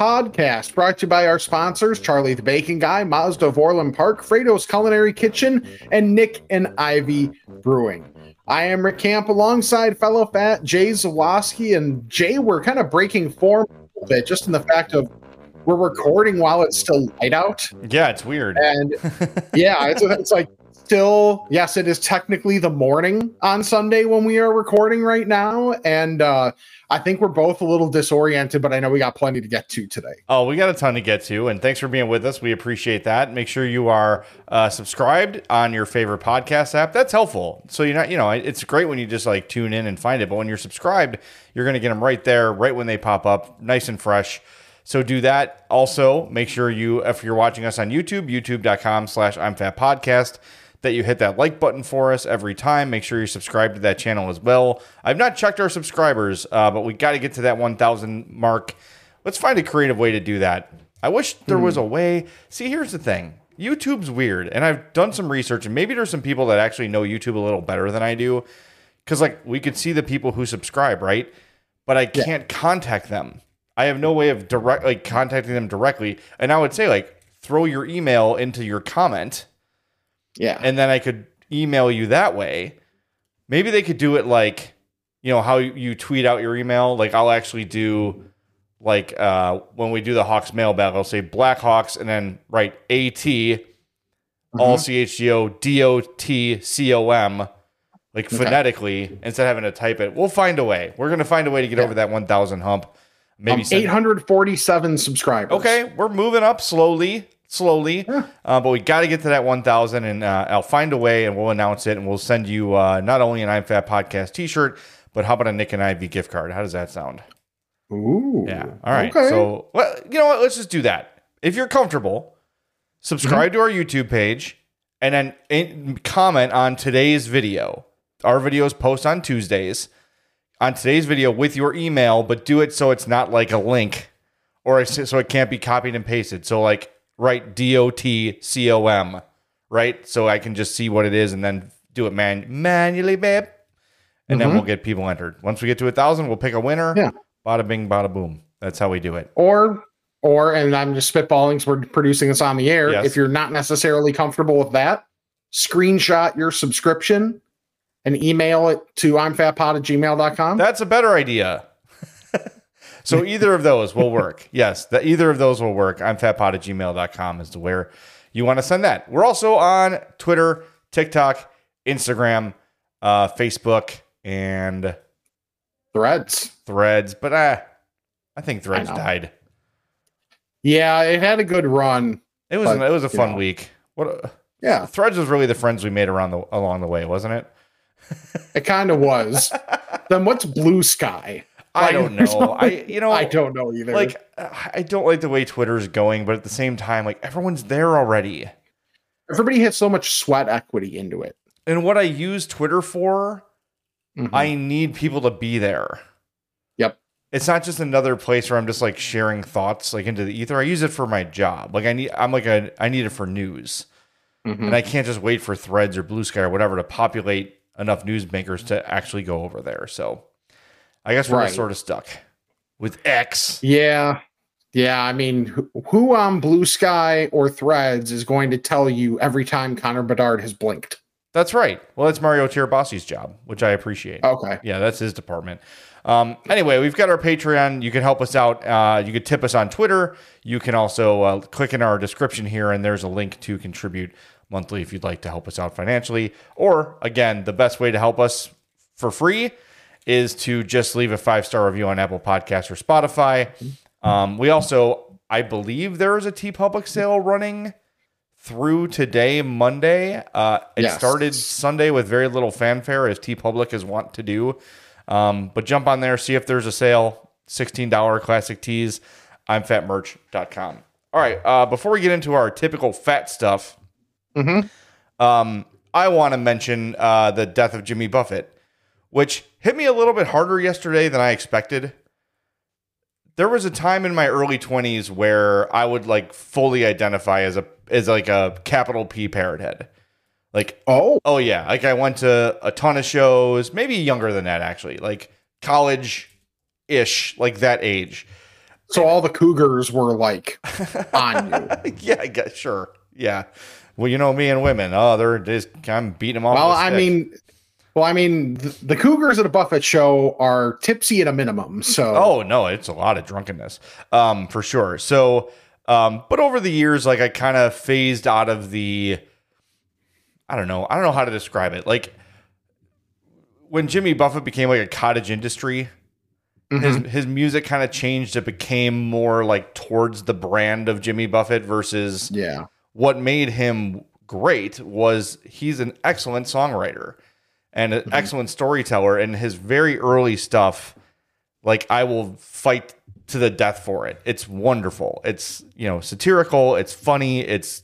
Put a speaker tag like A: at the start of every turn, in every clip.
A: podcast, brought to you by our sponsors Charlie the Bacon Guy, Mazda of Orland Park, Frato's Culinary Kitchen, and Nik and Ivy Brewing. I am Rick Camp alongside fellow fat Jay Zawaski. And Jay, we're kind of breaking form a little bit just in the fact of we're recording while it's still light out.
B: Yeah, it's weird.
A: And yeah, it's, it's like still, yes, it is technically the morning on Sunday when we are recording right now. And uh, I think we're both a little disoriented, but I know we got plenty to get to today.
B: Oh, we got a ton to get to, and thanks for being with us. We appreciate that. Make sure you are uh, subscribed on your favorite podcast app. That's helpful. So you're not, you know, it's great when you just like tune in and find it, but when you're subscribed, you're going to get them right there, right when they pop up, nice and fresh. So do that. Also, make sure you, if you're watching us on YouTube, youtube.com slash I'm Fat Podcast, that you hit that like button for us every time. Make sure you're subscribed to that channel as well. I've not checked our subscribers, uh, but we got to get to that 1,000 mark. Let's find a creative way to do that. I wish there was a way. See, here's the thing YouTube's weird, and I've done some research, and maybe there's some people that actually know YouTube a little better than I do. Because, like, we could see the people who subscribe, right? But I can't contact them. I have no way of direct, like, contacting them directly. And I would say, like, throw your email into your comment
A: Yeah.
B: and then I could email you that way. Maybe they could do it like, you know, how you tweet out your email. Like I'll actually do like uh when we do the Hawks mailbag, I'll say Blackhawks and then write AT all C H G O D O T C O M like phonetically instead of having to type it. We'll find a way. We're gonna find a way to get over that one thousand hump. Maybe
A: Um, 847 subscribers.
B: Okay, we're moving up slowly, slowly, uh, but we got to get to that 1,000, and uh, I'll find a way, and we'll announce it, and we'll send you uh, not only an I'm Fat podcast T-shirt, but how about a Nik and Ivy gift card? How does that sound?
A: Ooh.
B: Yeah. All right.
A: Okay.
B: So, well, you know what? Let's just do that. If you're comfortable, subscribe to our YouTube page, and then in, comment on today's video. Our videos post on Tuesdays. On today's video with your email, but do it so it's not like a link, or so it can't be copied and pasted. So like write D O T C O M, right? So I can just see what it is and then do it man manually, babe. And then mm-hmm. we'll get people entered. Once we get to a thousand, we'll pick a winner.
A: Yeah.
B: Bada bing, bada boom. That's how we do it.
A: Or, or, and I'm just spitballing, so we're producing this on the air.
B: Yes.
A: If you're not necessarily comfortable with that, screenshot your subscription and email it to I'm fatpod at gmail.com.
B: That's a better idea. So either of those will work. Yes, that either of those will work. I'm fatpod at gmail.com as to where you want to send that. We're also on Twitter, TikTok, Instagram, uh, Facebook, and
A: Threads.
B: Threads. But uh, I think Threads
A: know.
B: died.
A: Yeah, it had a good run.
B: It was
A: But,
B: it was a
A: you
B: fun
A: know.
B: week. What a,
A: Yeah,
B: Threads was really the friends we made around the along the way, wasn't it?
A: it kind of was. then what's Blue Sky?
B: I don't know. I you know
A: I don't know either.
B: like uh, I don't like the way Twitter's going, but at the same time, like everyone's there already.
A: everybody has so much sweat equity into it.
B: And what I use Twitter for,
A: Mhm.
B: I need people to be there.
A: Yep.
B: It's not just another place where I'm just like sharing thoughts like into the ether. I use it for my job. Like I need I'm like a I need it for news.
A: Mhm.
B: And I can't just wait for threads or blue sky or whatever to populate enough news makers to actually go over there. So I guess we're
A: Right.
B: sort of stuck with X.
A: Yeah. Yeah. I mean, who- on Blue Sky or Threads is going to tell you every time Connor Bedard has blinked?
B: That's right. Well, that's Mario Tirabassi's job, which I appreciate.
A: Okay.
B: Yeah, that's his department. Um, anyway, we've got our Patreon. You can help us out. Uh, you could tip us on Twitter. You can also uh, click in our description here, and there's a link to contribute monthly if you'd like to help us out financially. Or, again, the best way to help us for free is to just leave a five star review on Apple Podcasts or Spotify. Um, we also, I believe, there is a TeePublic sale running through today, Monday. Uh, it
A: Yes.
B: started Sunday with very little fanfare, as TeePublic is wont to do. Um, but jump on there, see if there's a sale. $16 classic tees. I'm fatmerch.com. All right. Uh, before we get into our typical fat stuff,
A: Mhm.
B: um, I want to mention uh, the death of Jimmy Buffett, which hit me a little bit harder yesterday than I expected. There was a time in my early 20s where I would like fully identify as a as like a capital P parrot head. Like
A: Oh,
B: Oh yeah, like I went to a ton of shows, maybe younger than that actually, like college ish, like that age.
A: so all the cougars were like on you.
B: yeah, I guess sure. Yeah. Well, you know me and women. Oh, they're just I'm beating them off.
A: Well, I mean, well, I mean, the, the cougars at a Buffett show are tipsy at a minimum. So,
B: Oh no, it's a lot of drunkenness, um, for sure. So, um, but over the years, like I kind of phased out of the. I don't know. I don't know how to describe it. Like when Jimmy Buffett became like a cottage industry, his his music kind of changed. It became more like towards the brand of Jimmy Buffett versus
A: yeah,
B: what made him great was he's an excellent songwriter and an excellent storyteller and his very early stuff like i will fight to the death for it. It's wonderful. It's you know satirical it's funny it's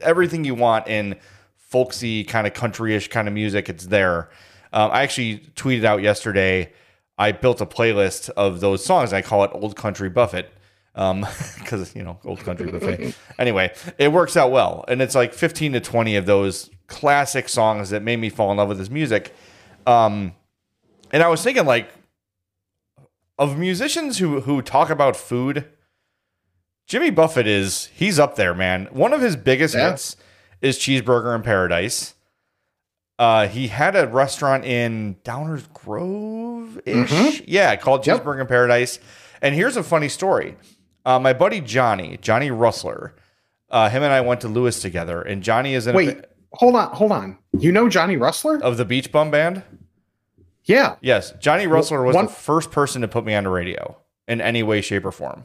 B: everything you want in folksy kind of countryish kind of music it's there. Um, i actually tweeted out yesterday i built a playlist of those songs. I call it old country buffett um because you know old country buffet. Anyway it works out well and it's like 15 to 20 of those classic songs that made me fall in love with his music um and i was thinking like of musicians who who talk about food jimmy buffett is he's up there man one of his biggest
A: Yeah.
B: hits is cheeseburger in paradise uh, he had a restaurant in Downers Grove ish. Yeah, called
A: Yep.
B: Cheeseburger in Paradise. And here's a funny story. Uh, my buddy Johnny, Johnny Rustler, uh, him and I went to Lewis together, and Johnny is in
A: wait,
B: ba-
A: hold on, hold on. You know Johnny Rustler?
B: of the Beach Bum Band.
A: Yeah,
B: Yes, Johnny Rustler was
A: one-
B: the first person to put me on the radio in any way, shape, or form.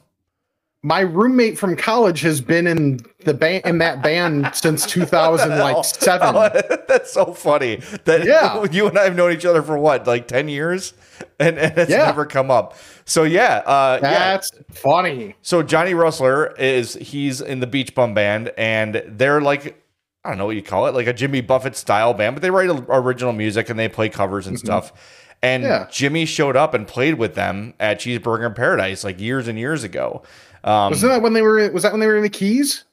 A: my roommate from college has been in the band in that band since 2007.
B: That's so funny. That
A: Yeah.
B: you and I have known each other for what, like ten years, and, and it's
A: Yeah.
B: never come up. So yeah, uh, yeah.
A: That's funny.
B: So Johnny Rustler is he's in the Beach Bum Band, and they're like I don't know what you call it, like a Jimmy Buffett style band, but they write original music and they play covers and stuff. And
A: Yeah.
B: Jimmy showed up and played with them at Cheeseburger in Paradise like years and years ago. Um,
A: Wasn't that when they were? Was that when they were in the Keys?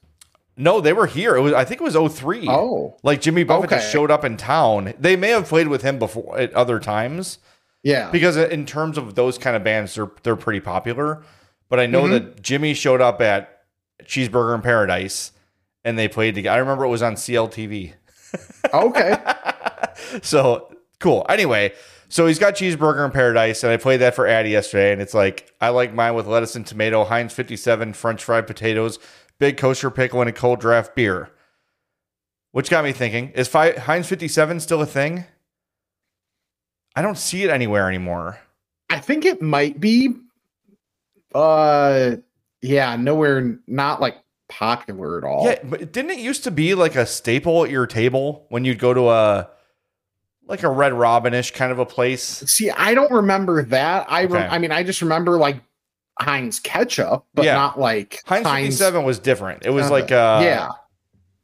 B: no, they were here. It was I think it was 03.
A: Oh.
B: like Jimmy Buffett just showed up in town. They may have played with him before at other times.
A: Yeah.
B: because in terms of those kind of bands, they're they're pretty popular. But I know
A: Mm-hmm.
B: that Jimmy showed up at Cheeseburger in Paradise, and they played together. I remember it was on CLTV.
A: okay.
B: So cool. Anyway, so he's got Cheeseburger in Paradise, and I played that for Addy yesterday, and it's like I like mine with lettuce and tomato, Heinz fifty seven, French fried potatoes, big kosher pickle, and a cold draft beer. Which got me thinking: Is fi- Heinz fifty seven still a thing? I don't see it anywhere anymore.
A: I think it might be. Uh, yeah, nowhere, not like popular at all.
B: Yeah, but didn't it used to be like a staple at your table when you'd go to a like a Red Robin-ish kind of a place?
A: See, I don't remember that. I, re- I mean, I just remember like Heinz ketchup, but
B: Yeah.
A: not like
B: Heinz 57 was different. It was
A: uh,
B: like uh
A: yeah,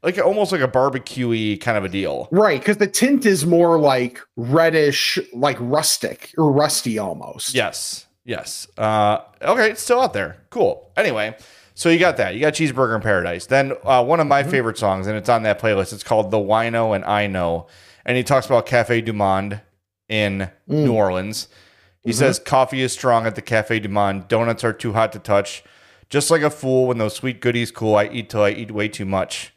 B: like almost like a barbecue kind of a deal.
A: right. Because the tint is more like reddish, like rustic or rusty almost.
B: Yes. Yes. Uh okay, it's still out there. Cool. Anyway, so you got that. You got Cheeseburger in Paradise. Then uh, one of my mm-hmm. favorite songs, and it's on that playlist. It's called The Wino and I Know. And he talks about Cafe Du Monde in mm. New Orleans. He mm-hmm. says coffee is strong at the Cafe Du Monde. Donuts are too hot to touch. Just like a fool when those sweet goodies cool, I eat till I eat way too much.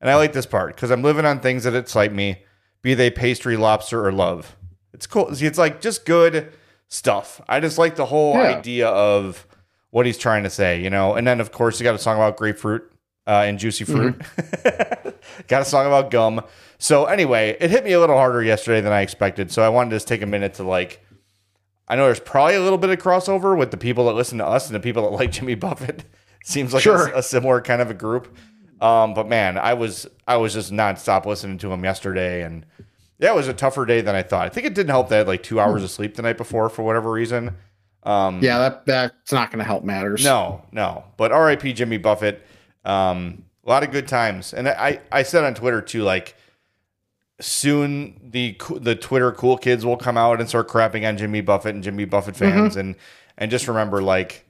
B: And I like this part because I'm living on things that excite me, be they pastry, lobster, or love. It's cool. See, it's like just good stuff. I just like the whole
A: Yeah.
B: idea of what he's trying to say, you know. And then, of course, you got a song about grapefruit uh, and juicy fruit. got a song about gum. So anyway, it hit me a little harder yesterday than I expected. So I wanted to just take a minute to like. I know there's probably a little bit of crossover with the people that listen to us and the people that like Jimmy Buffett. Seems like
A: Sure.
B: a, a similar kind of a group. Um, but man, I was I was just nonstop listening to him yesterday, and yeah, it was a tougher day than I thought. I think it didn't help that I had like two hours of sleep the night before for whatever reason. Um,
A: yeah, that that's not going to help matters.
B: no, no. But R.I.P. Jimmy Buffett. Um, a lot of good times, and I I said on Twitter too, like soon the the Twitter cool kids will come out and start crapping on Jimmy Buffett and Jimmy Buffett fans and and just remember like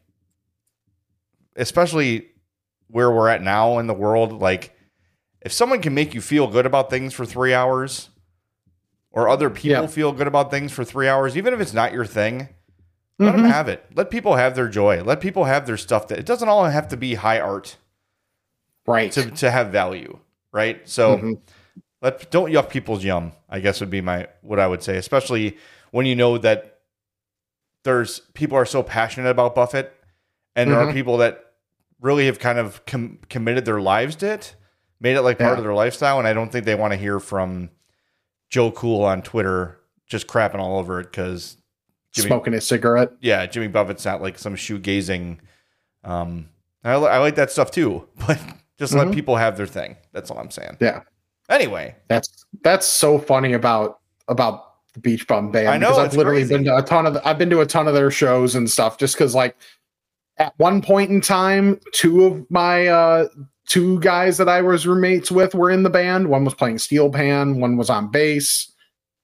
B: especially where we're at now in the world like if someone can make you feel good about things for 3 hours or other people
A: Yeah.
B: feel good about things for 3 hours even if it's not your thing let them have it let people have their joy let people have their stuff that it doesn't all have to be high art
A: Right.
B: to, to have value, right? So
A: Mhm.
B: let don't yuck people's yum. I guess would be my what I would say, especially when you know that there's people are so passionate about Buffett, and there are
A: Mhm.
B: people that really have kind of com- committed their lives to it, made it like part
A: Yeah.
B: of their lifestyle, and I don't think they want to hear from Joe Cool on Twitter just crapping all over it because Jimmy,
A: Smoking a cigarette.
B: yeah, Jimmy Buffett's not like some shoegazing. Um, I, I like that stuff too, but just let
A: Mhm.
B: people have their thing. That's all I'm saying.
A: Yeah.
B: Anyway,
A: That's that's so funny about about the Beach Bum Band.
B: I know,
A: because I've literally
B: crazy.
A: been to a ton of I've been to a ton of their shows and stuff just because like at one point in time, two of my uh two guys that I was roommates with were in the band. One was playing steel pan, one was on bass.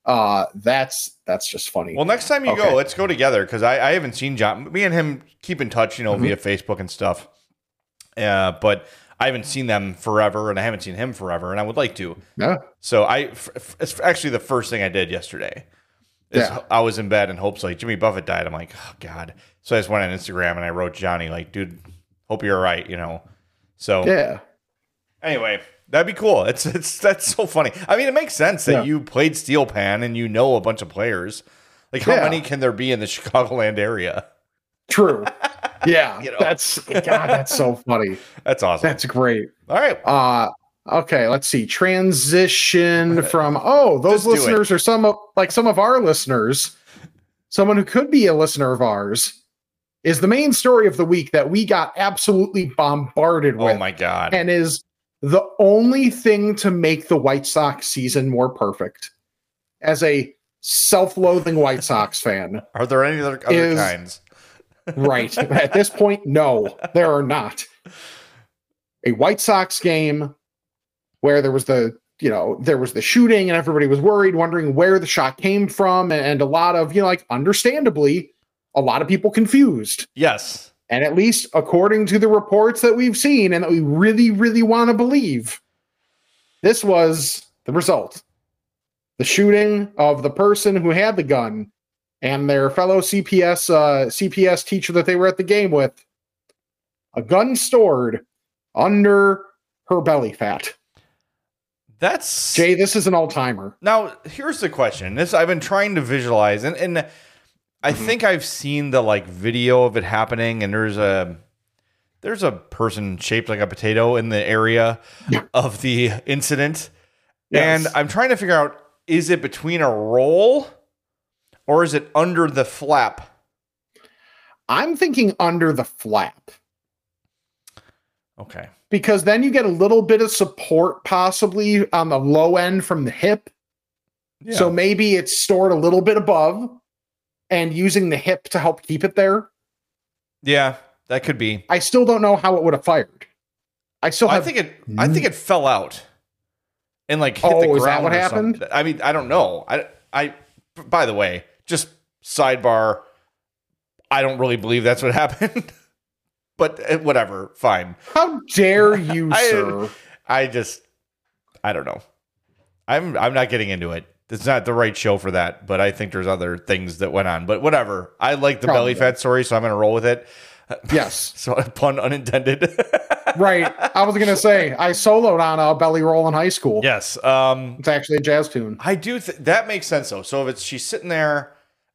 A: Uh that's that's just funny.
B: well, next time you
A: Okay.
B: go, let's go together because I, I haven't seen John. Me and him keep in touch, you know,
A: Mhm.
B: via Facebook and stuff. Uh, but I haven't seen them forever, and I haven't seen him forever, and I would like to.
A: yeah.
B: So I, f- it's actually the first thing I did yesterday. Is
A: Yeah.
B: I was in bed and hopes like Jimmy Buffett died. I'm like, oh god. So I just went on Instagram and I wrote Johnny like, dude, hope you're all right. You know. So
A: Yeah.
B: anyway, that'd be cool. It's it's that's so funny. I mean, it makes sense that
A: Yeah.
B: you played Steel Pan and you know a bunch of players. Like, how
A: Yeah.
B: many can there be in the Chicagoland area?
A: True. Yeah.
B: You know.
A: That's God, that's so funny.
B: That's awesome.
A: That's great.
B: all right.
A: Uh okay, let's see. Transition from oh, those
B: Just
A: listeners are some of like some of our listeners. Someone who could be a listener of ours is the main story of the week that we got absolutely bombarded with.
B: Oh my god.
A: and is the only thing to make the White Sox season more perfect. As a self-loathing White Sox fan,
B: Are there any other, other
A: is-
B: kinds?
A: right. At this point, no, there are not. A White Sox game where there was the, you know, there was the shooting and everybody was worried, wondering where the shot came from, and, and a lot of, you know, like understandably, a lot of people confused.
B: Yes.
A: And at least according to the reports that we've seen and that we really, really want to believe, this was the result. The shooting of the person who had the gun and their fellow CPS uh, CPS teacher that they were at the game with. A gun stored under her belly fat.
B: That's
A: Jay, this is an all timer.
B: Now, here's the question. This I've been trying to visualize, and and I
A: Mm-hmm.
B: think I've seen the like video of it happening, and there's a there's a person shaped like a potato in the area
A: Yeah.
B: of the incident,
A: Yes.
B: and I'm trying to figure out is it between a roll or is it under the flap?
A: I'm thinking under the flap.
B: Okay.
A: because then you get a little bit of support possibly on the low end from the hip.
B: Yeah.
A: So maybe it's stored a little bit above and using the hip to help keep it there.
B: yeah, that could be.
A: I still don't know how it would have fired. I still
B: I think it. I think it fell out and like hit
A: Oh,
B: the ground.
A: is that what
B: or
A: happened?
B: something. I mean, I don't know. I. I. By the way, just sidebar. I don't really believe that's what happened, but uh, whatever. Fine.
A: how dare you,
B: I-
A: sir?
B: I just. I don't know. I'm. I'm not getting into it. It's not the right show for that, but I think there's other things that went on. But whatever. I like the belly fat story, so I'm going to roll with it.
A: Yes.
B: So pun unintended.
A: Right. I was gonna say I soloed on a belly roll in high school.
B: yes. Um.
A: It's actually a jazz tune.
B: I do. Th- that makes sense though. So if it's she's sitting there,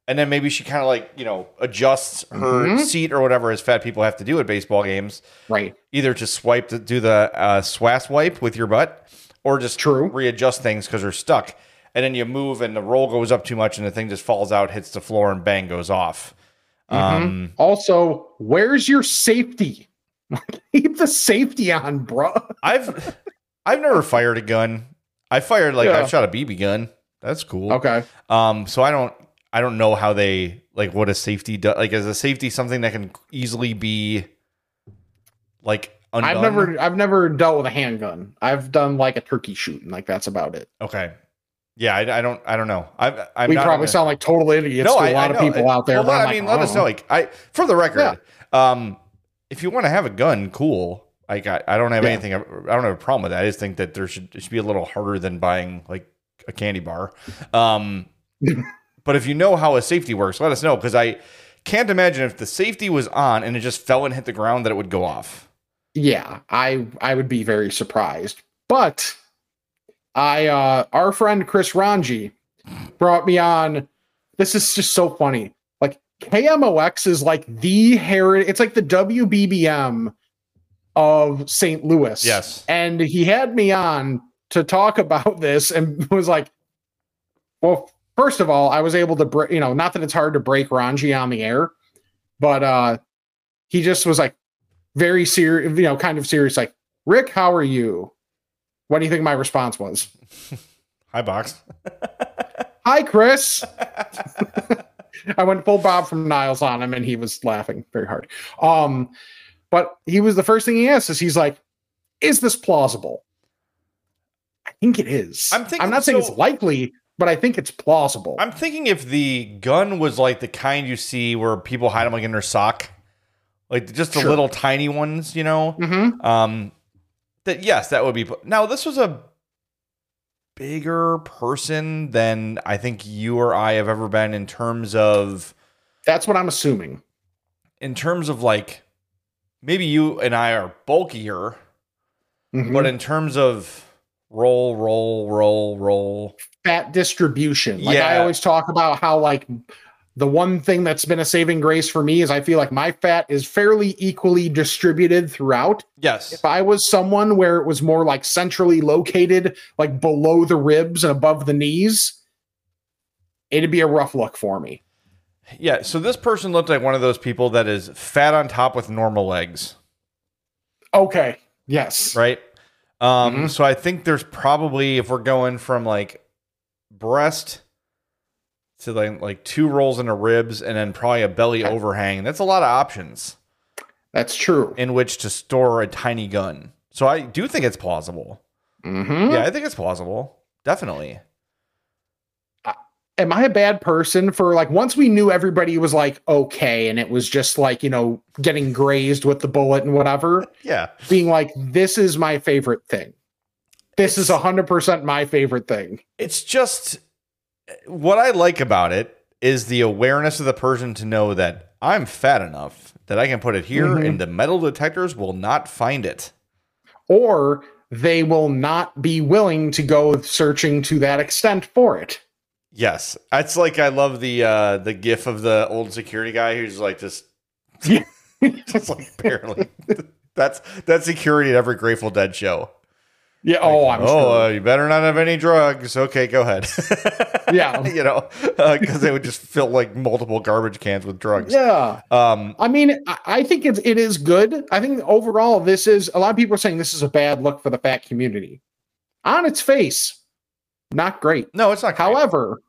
B: and then maybe she kind of like you know adjusts her
A: Mhm.
B: seat or whatever, as fat people have to do at baseball games,
A: Right.
B: either to swipe to do the uh, swass wipe with your butt, or just
A: True.
B: readjust things because they're stuck. And then you move, and the roll goes up too much, and the thing just falls out, hits the floor, and bang goes off. Um,
A: Also, where's your safety? Keep the safety on, bro.
B: I've I've never fired a gun. I fired like
A: Yeah.
B: I've shot a BB gun. That's cool.
A: Okay.
B: Um, so I don't I don't know how they like what a safety does. Like, is a safety something that can easily be like undone?
A: I've never I've never dealt with a handgun. I've done like a turkey shoot, and like that's about it.
B: Okay. Yeah, I, I don't. I don't know. I, I'm
A: we probably
B: gonna-
A: sound like total idiots to a lot of people out there.
B: Well,
A: like,
B: mean, let
A: oh.
B: us know. Like, I for the record, um, if you want to have a gun, cool. Like, I, I don't have
A: Yeah.
B: anything. I don't have a problem with that. I just think that there should it should be a little harder than buying like a candy bar. Um, but if you know how a safety works, let us know because I can't imagine if the safety was on and it just fell and hit the ground that it would go off.
A: yeah, I I would be very surprised. But I uh our friend Chris Ranji brought me on. This is just so funny. Like KMOX is like the heritage. It's like the WBBM of St. Louis.
B: Yes.
A: and he had me on to talk about this and was like, well, first of all, I was able to break, you know, not that it's hard to break Ranji on the air, but uh he just was like very serious, you know, kind of serious, like, Rick, how are you? What do you think my response was?
B: Hi, box.
A: Hi, Chris. I went full Bob from Niles on him and he was laughing very hard. Um, but he was the first thing he asked is he's like, Is this plausible? I think it is.
B: I'm thinking-
A: I'm not saying
B: so-
A: it's likely, but I think it's plausible.
B: I'm thinking if the gun was like the kind you see where people hide them like in their sock, like just the
A: Sure.
B: little tiny ones, you know.
A: Mhm.
B: Um, that yes, that would be. Now this was a bigger person than I think you or I have ever been in terms of
A: That's what I'm assuming.
B: in terms of like maybe you and I are bulkier,
A: Mhm.
B: but in terms of roll, roll, roll, roll.
A: fat distribution. Like I always talk about how like the one thing that's been a saving grace for me is I feel like my fat is fairly equally distributed throughout.
B: Yes.
A: If I was someone where it was more like centrally located, like below the ribs and above the knees, it'd be a rough look for me.
B: Yeah. So this person looked like one of those people that is fat on top with normal legs.
A: Okay. Yes.
B: right? Um,
A: Mhm.
B: so I think there's probably if we're going from like breast to like like two rolls in into ribs and then probably a belly overhang. That's a lot of options
A: That's true.
B: in which to store a tiny gun. So I do think it's plausible.
A: Mhm.
B: Yeah, I think it's plausible. Definitely.
A: am I a bad person for like once we knew everybody was like okay and it was just like, you know, getting grazed with the bullet and whatever,
B: Yeah.
A: being like, this is my favorite thing. This is
B: It's-
A: 100% my favorite thing.
B: It's just what I like about it is the awareness of the person to know that I'm fat enough that I can put it here
A: Mhm.
B: and the metal detectors will not find it.
A: Or they will not be willing to go searching to that extent for it.
B: Yes, it's like I love the uh the gif of the old security guy who's like just, just like apparently that's that's security at every Grateful Dead show.
A: Yeah. Oh, I'm
B: oh,
A: sure.
B: uh, you better not have any drugs. Okay, go ahead.
A: Yeah.
B: you know, because they would just fill like multiple garbage cans with drugs.
A: yeah.
B: Um,
A: I mean, I, I think it's, it is good. I think overall, this is a lot of people are saying this is a bad look for the fat community. On its face, not great.
B: no, it's not. great.
A: However,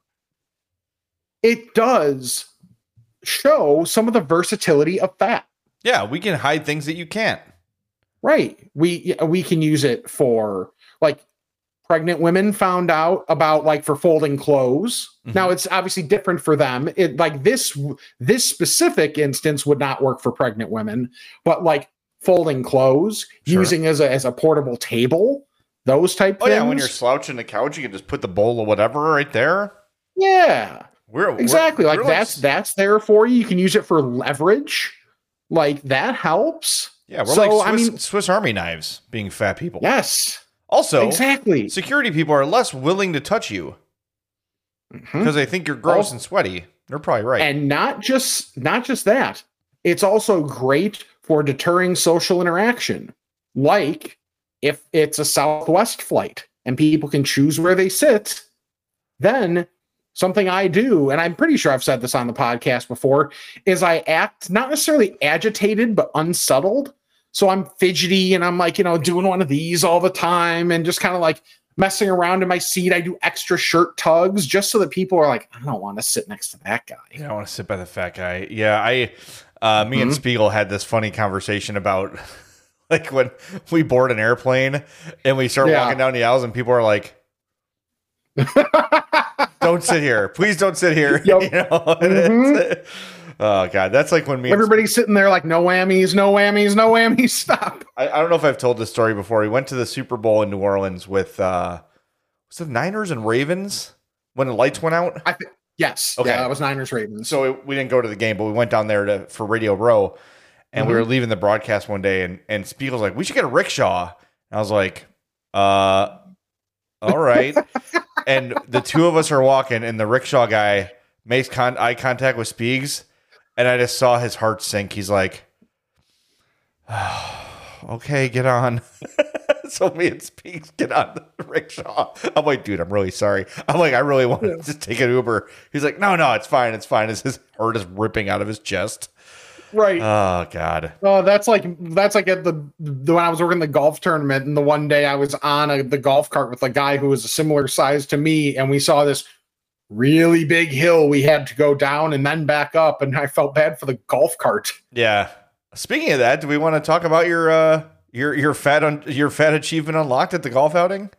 A: it does show some of the versatility of fat.
B: yeah, we can hide things that you can't.
A: Right. We we can use it for like pregnant women found out about like for folding clothes.
B: Mhm.
A: Now it's obviously different for them. It like this this specific instance would not work for pregnant women, but like folding clothes,
B: Sure.
A: using as a as a portable table, those type
B: Oh
A: things.
B: yeah, when you're slouching the couch, you can just put the bowl of whatever right there.
A: yeah.
B: We're we're-
A: Exactly. like
B: we're
A: that's that's there for you. You can use it for leverage. Like that helps.
B: Yeah, we're
A: so,
B: like Swiss,
A: I mean-
B: Swiss Army knives, being fat people.
A: Yes.
B: Also,
A: exactly.
B: security people are less willing to touch you
A: mm-hmm.
B: because they think you're gross
A: Also-
B: and sweaty. They're probably right.
A: And not just not just that. It's also great for deterring social interaction. Like if it's a Southwest flight and people can choose where they sit, then something I do, and I'm pretty sure I've said this on the podcast before, is I act not necessarily agitated, but unsettled. So I'm fidgety and I'm like, you know, doing one of these all the time and just kind of like messing around in my seat. I do extra shirt tugs just so that people are like, I don't want to sit next to that guy.
B: Yeah, I want to sit by the fat guy. Yeah, I, uh, me and
A: Mhm.
B: Spiegel had this funny conversation about like when we board an airplane and we start
A: Yeah.
B: walking down the aisles and people are like, don't sit here. Please don't sit here.
A: Yep.
B: You know?
A: Mhm.
B: oh god, that's like when me.
A: Everybody's sitting there like, no whammies, no whammies, no whammies. Stop.
B: I, I don't know if I've told this story before. We went to the Super Bowl in New Orleans with uh was it Niners and Ravens when the lights went out.
A: I think yes.
B: Okay.
A: Yeah, that was Niners Ravens.
B: So it, we didn't go to the game, but we went down there to for Radio Row, and we
A: Mm-hmm.
B: were leaving the broadcast one day, and and Spiegel's like, "We should get a rickshaw." And I was like, "Uh, all right." and the two of us are walking, and the rickshaw guy makes con- eye contact with Spiegs, and I just saw his heart sink. He's like, "Okay, get on." so me and Spiegs get on the rickshaw. I'm like, dude, I'm really sorry. I'm like, I really want to just take an Uber. He's like, no, no, it's fine, it's fine. His heart is ripping out of his chest.
A: Right.
B: Oh God.
A: Oh, that's like that's like at the, the when I was working the golf tournament, and the one day I was on a, the golf cart with a guy who was a similar size to me, and we saw this really big hill we had to go down and then back up, and I felt bad for the golf cart.
B: Yeah. Speaking of that, do we want to talk about your uh your your fat un- your fat achievement unlocked at the golf outing?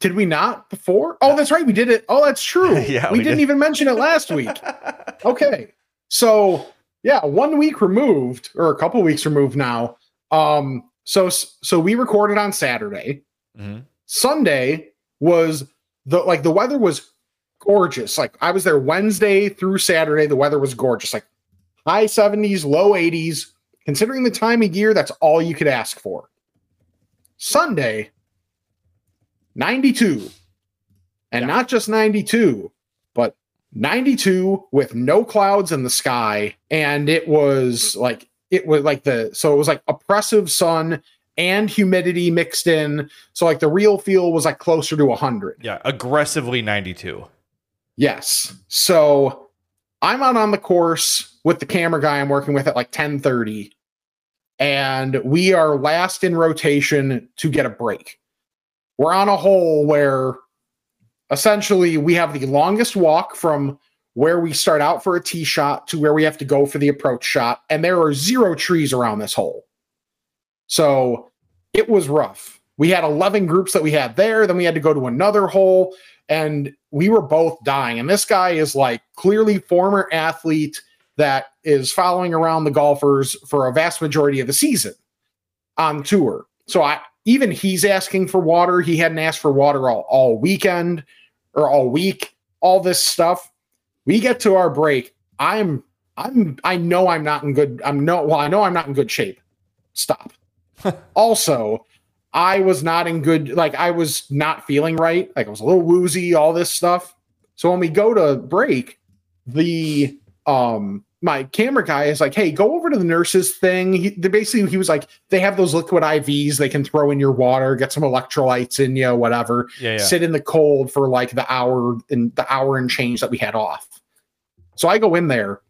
A: Did we not before? Oh, that's right, we did it. Oh, that's true.
B: Yeah,
A: we,
B: we
A: didn't
B: did.
A: even mention it last week. okay, so yeah, one week removed or a couple weeks removed now. Um, so so we recorded on Saturday.
B: Mhm.
A: Sunday was the like the weather was gorgeous. Like I was there Wednesday through Saturday. The weather was gorgeous. Like high 70s, low 80s. Considering the time of year, that's all you could ask for. Sunday, 92. And not just 92, but 92 with no clouds in the sky. And it was like, it was like the, so it was like oppressive sun and humidity mixed in. So like the real feel was like closer to 100.
B: Yeah, aggressively 92.
A: Yes. So I'm out on the course with the camera guy I'm working with at like 10:30 and we are last in rotation to get a break. We're on a hole where essentially we have the longest walk from where we start out for a tee shot to where we have to go for the approach shot and there are zero trees around this hole. So it was rough. We had 11 groups that we had there, then we had to go to another hole and we were both dying. And this guy is like clearly former athlete that is following around the golfers for a vast majority of the season on tour. So I even he's asking for water. He hadn't asked for water all, all weekend or all week, all this stuff. We get to our break. I'm I'm I know I'm not in good I'm no well, I know I'm not in good shape. Stop. also, I was not in good, like I was not feeling right. Like I was a little woozy, all this stuff. So when we go to break, the um my camera guy is like, hey, go over to the nurses thing. He they basically he was like, they have those liquid IVs they can throw in your water, get some electrolytes in you, whatever.
B: Yeah, yeah.
A: Sit in the cold for like the hour and the hour and change that we had off. So I go in there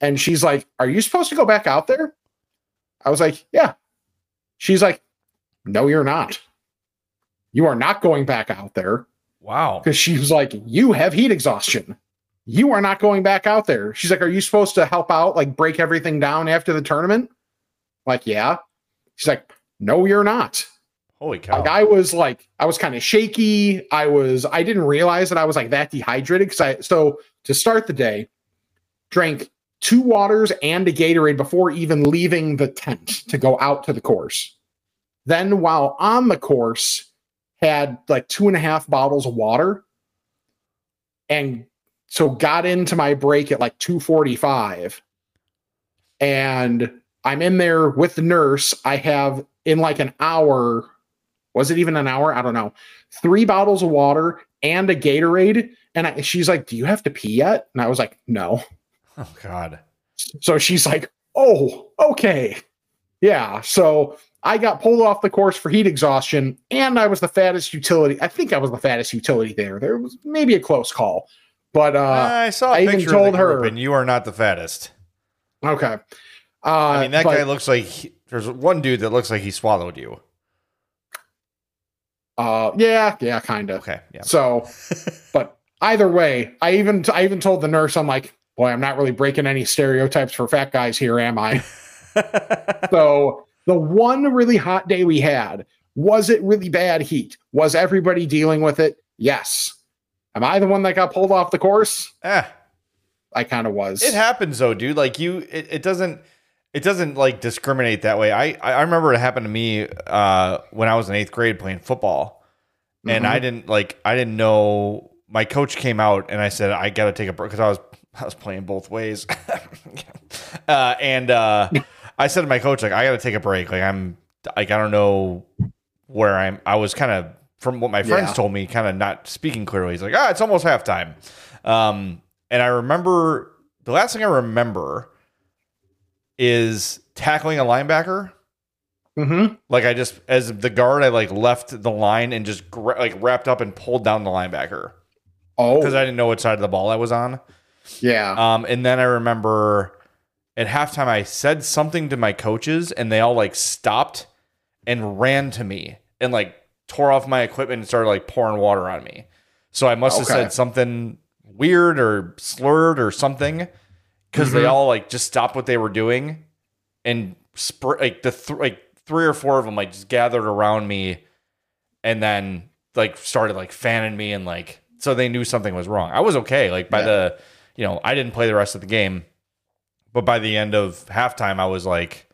A: and she's like, Are you supposed to go back out there? I was like, Yeah. She's like, No, you're not. You are not going back out there
B: Wow.
A: because she was like, You have heat exhaustion. You are not going back out there. She's like, Are you supposed to help out, like break everything down after the tournament? Like, yeah. She's like, No, you're not.
B: Holy cow.
A: Like I was like, I was kind of shaky. I was, I didn't realize that I was like that dehydrated because I, so to start the day, drank two waters and a Gatorade before even leaving the tent to go out to the course. Then while on the course, had like two and a half bottles of water. And so got into my break at like 245. And I'm in there with the nurse. I have in like an hour, was it even an hour? I don't know. Three bottles of water and a Gatorade. And I, she's like, Do you have to pee yet? And I was like, No.
B: oh God.
A: So she's like, Oh, okay. Yeah. So I got pulled off the course for heat exhaustion, and I was the fattest utility. I think I was the fattest utility there. There was maybe a close call, but uh,
B: I saw a
A: I even
B: picture of the
A: told her-
B: and you are not the fattest.
A: okay. Uh,
B: I mean, that
A: but,
B: guy looks like he- there's one dude that looks like he swallowed you.
A: Uh, yeah, yeah, kind of.
B: Okay, yeah.
A: So, but either way, I even I even told the nurse, I'm like, boy, I'm not really breaking any stereotypes for fat guys here, am I? so the one really hot day we had, Was it really bad heat? Was everybody dealing with it? Yes. Am I the one that got pulled off the course?
B: Eh,
A: I kind of was.
B: it happens though, dude. Like you, it, it doesn't. It doesn't like discriminate that way. I I remember it happened to me uh, when I was in eighth grade playing football, and
A: Mhm.
B: I didn't like I didn't know. My coach came out and I said I got to take a break because I was I was playing both ways, uh, and uh, I said to my coach like I got to take a break. Like I'm like I don't know where I'm. I was kind of from what my friends
A: Yeah.
B: told me, kind of not speaking clearly. He's like, ah, it's almost halftime. Um, and I remember the last thing I remember is tackling a linebacker.
A: Mhm.
B: Like I just, as the guard, I like left the line and just gra- like wrapped up and pulled down the linebacker
A: Oh,
B: because I didn't know what side of the ball I was on.
A: yeah.
B: Um, and then I remember at halftime I said something to my coaches and they all like stopped and ran to me and like tore off my equipment and started like pouring water on me. So I must have
A: Okay.
B: said something weird or slurred or something because they
A: Mhm.
B: all like just stopped what they were doing and spr- like the th- like three or four of them like just gathered around me and then like started like fanning me and like so they knew something was wrong. I was okay. Like by
A: Yeah.
B: the you know, I didn't play the rest of the game, but by the end of halftime I was like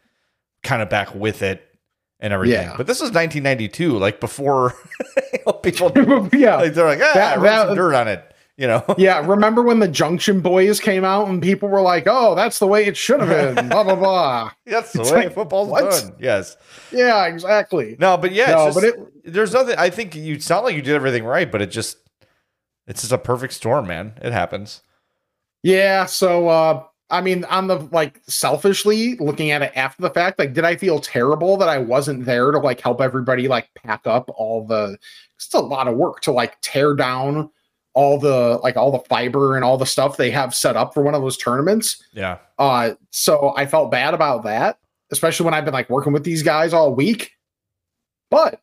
B: kind of back with it and everything.
A: Yeah.
B: But this was 1992, like before you know, people
A: yeah.
B: like they're like, ah,
A: That- that-
B: some dirt on it, you know.
A: yeah, remember when the Junction Boys came out and people were like, "Oh, that's the way it should have been." blah blah blah.
B: That's the
A: It's
B: way
A: like,
B: football's
A: what?
B: done. Yes.
A: Yeah, exactly.
B: No, but yeah,
A: No,
B: it's
A: but
B: just, there's nothing. I think you sound like you did everything right, but it just it's just a perfect storm, man. It happens.
A: Yeah, so uh I mean, on the like selfishly looking at it after the fact, like, did I feel terrible that I wasn't there to like help everybody like pack up all the? It's a lot of work to like tear down all the like all the fiber and all the stuff they have set up for one of those tournaments.
B: Yeah.
A: Uh, so I felt bad about that, especially when I've been like working with these guys all week. But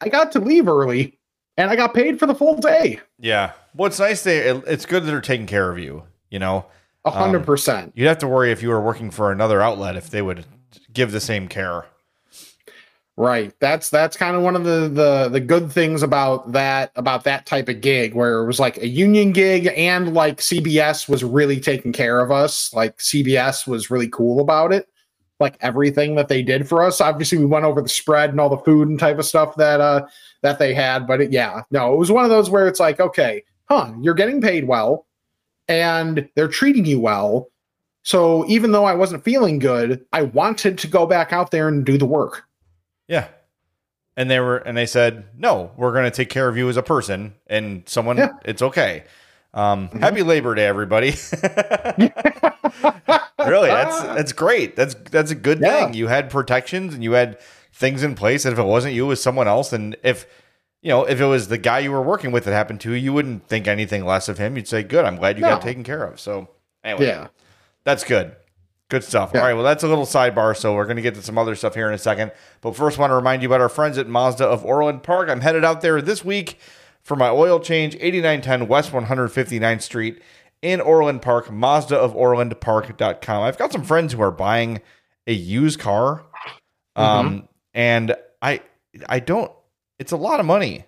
A: I got to leave early and I got paid for the full day.
B: Yeah. Well, it's nice. They it's good that they're taking care of you. You know,
A: A hundred percent.
B: you'd have to worry if you were working for another outlet if they would give the same care.
A: Right. That's that's kind of one of the the the good things about that about that type of gig where it was like a union gig and like CBS was really taking care of us. Like CBS was really cool about it. Like everything that they did for us. Obviously we went over the spread and all the food and type of stuff that uh that they had, but it, yeah. No, it was one of those where it's like, okay, huh, you're getting paid well and they're treating you well. So even though I wasn't feeling good, I wanted to go back out there and do the work.
B: Yeah. And they were and they said, "No, we're going to take care of you as a person and someone
A: Yeah.
B: it's okay." Um happy Labor Day everybody. really, that's that's great. That's that's a good
A: Yeah.
B: thing. You had protections and you had things in place and if it wasn't you it was someone else and if you know, if it was the guy you were working with that happened to you, you wouldn't think anything less of him. You'd say, "Good, I'm glad you got taken care of." So, anyway,
A: Yeah.
B: that's good. Good stuff.
A: Yeah.
B: All right. Well, that's a little sidebar. So we're going to get to some other stuff here in a second. But first, want to remind you about our friends at Mazda of Orland Park. I'm headed out there this week for my oil change, 8910 West 159th Street in Orland Park. Mazda of Orland Park.com. I've got some friends who are buying a used car, um, and I I don't. It's a lot of money,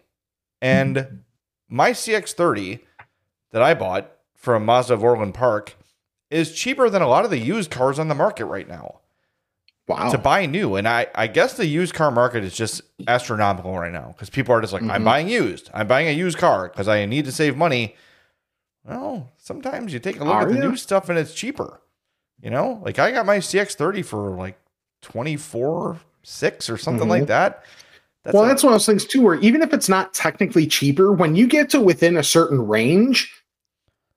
B: and my CX30 that I bought from Mazda of Orland Park is cheaper than a lot of the used cars on the market right now
A: Wow.
B: to buy new. And I, I guess the used car market is just astronomical right now because people are just like, I'm
A: Mhm.
B: buying used. I'm buying a used car because I need to save money. Well, sometimes you take a look
A: Are
B: at the
A: you?
B: new stuff and it's cheaper. You know, like I got my CX30 for like 24, six or something
A: Mhm.
B: like that. That's
A: well, that's one of those things too, where even if it's not technically cheaper, when you get to within a certain range,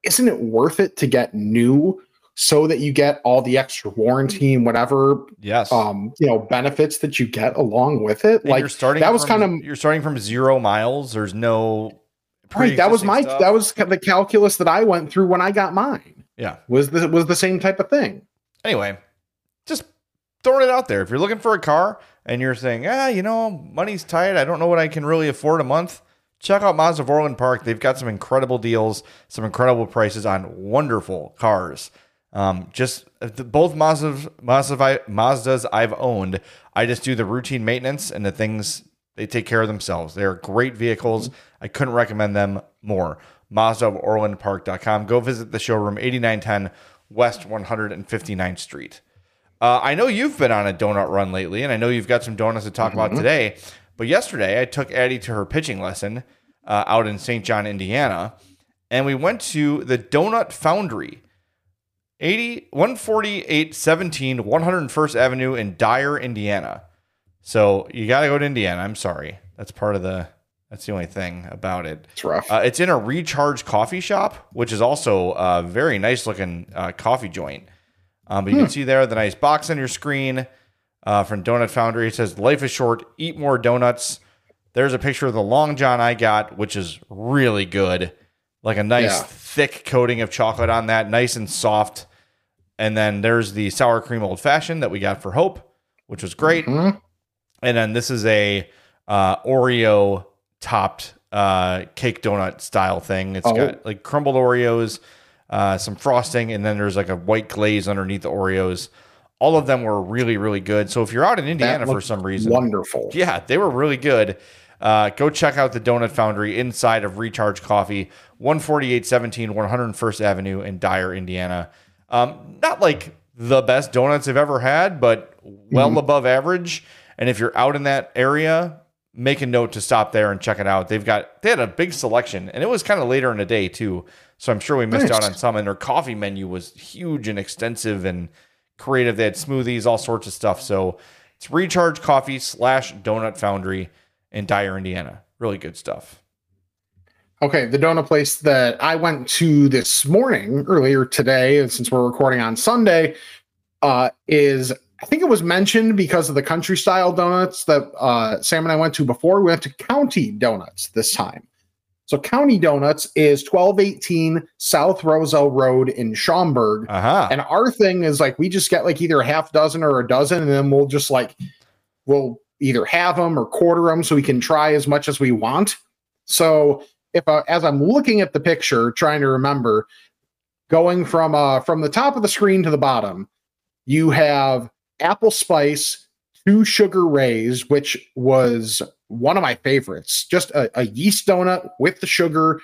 A: isn't it worth it to get new so that you get all the extra warranty and whatever
B: yes.
A: um you know benefits that you get along with it?
B: And
A: like
B: you're starting
A: that was
B: from-
A: kind of
B: you're starting from zero miles. There's no
A: right. That was my
B: stuff.
A: that was the calculus that I went through when I got mine.
B: yeah.
A: Was the was the same type of thing.
B: anyway, just throwing it out there. If you're looking for a car and you're saying, ah, you know, money's tight, I don't know what I can really afford a month, check out Mazda of Orland Park. They've got some incredible deals, some incredible prices on wonderful cars. Um, just uh, both Mazdas, Mazda, Mazdas I've owned, I just do the routine maintenance and the things They take care of themselves. They're great vehicles. I couldn't recommend them more. Mazda of OrlandPark.com. Go visit the showroom, 8910 West 159th Street. Uh, I know you've been on a donut run lately, and I know you've got some donuts to talk about today. But yesterday, I took Addie to her pitching lesson uh, out in St. John, Indiana, and we went to the Donut Foundry, 80, 14817 101st Avenue in Dyer, Indiana. So you got to go to Indiana. I'm sorry. That's part of the, that's the only thing about it.
A: It's rough.
B: Uh, it's in a recharge coffee shop, which is also a very nice looking uh, coffee joint. Um, but you can see there the nice box on your screen uh, from Donut Foundry. It says, Life is short, eat more donuts. There's a picture of the Long John I got, which is really good. Like a nice
A: Yeah.
B: thick coating of chocolate on that, nice and soft. And then there's the sour cream old fashioned that we got for Hope, which was great.
A: Mhm.
B: And then this is a uh, Oreo topped uh, cake donut style thing. It's
A: Oh.
B: got like crumbled Oreos, uh, some frosting, and then there's like a white glaze underneath the Oreos. All of them were really, really good. So if you're out in Indiana for some reason,
A: Wonderful.
B: yeah, they were really good. Uh, go check out the Donut Foundry inside of Recharge Coffee, 14817 101st Avenue in Dyer, Indiana. Um, not like the best donuts I've ever had, but well above average. And if you're out in that area, make a note to stop there and check it out. They've got they had a big selection, and it was kind of later in the day too. So I'm sure we missed
A: Nice.
B: out on some. And their coffee menu was huge and extensive and creative. They had smoothies, all sorts of stuff. So it's Recharge Coffee slash Donut Foundry in Dyer, Indiana. Really good stuff.
A: Okay, the donut place that I went to this morning, earlier today, and since we're recording on Sunday, uh, is I think it was mentioned because of the country style donuts that uh, Sam and I went to before. We went to County Donuts this time. So County Donuts is 1218 South Roselle Road in Schaumburg.
B: Uh huh.
A: And our thing is like we just get like either a half dozen or a dozen, and then we'll just like we'll either have them or quarter them so we can try as much as we want. So if uh, as I'm looking at the picture, trying to remember, going from uh from the top of the screen to the bottom, you have apple spice, two sugar rays, which was one of my favorites. Just a, a yeast donut with the sugar.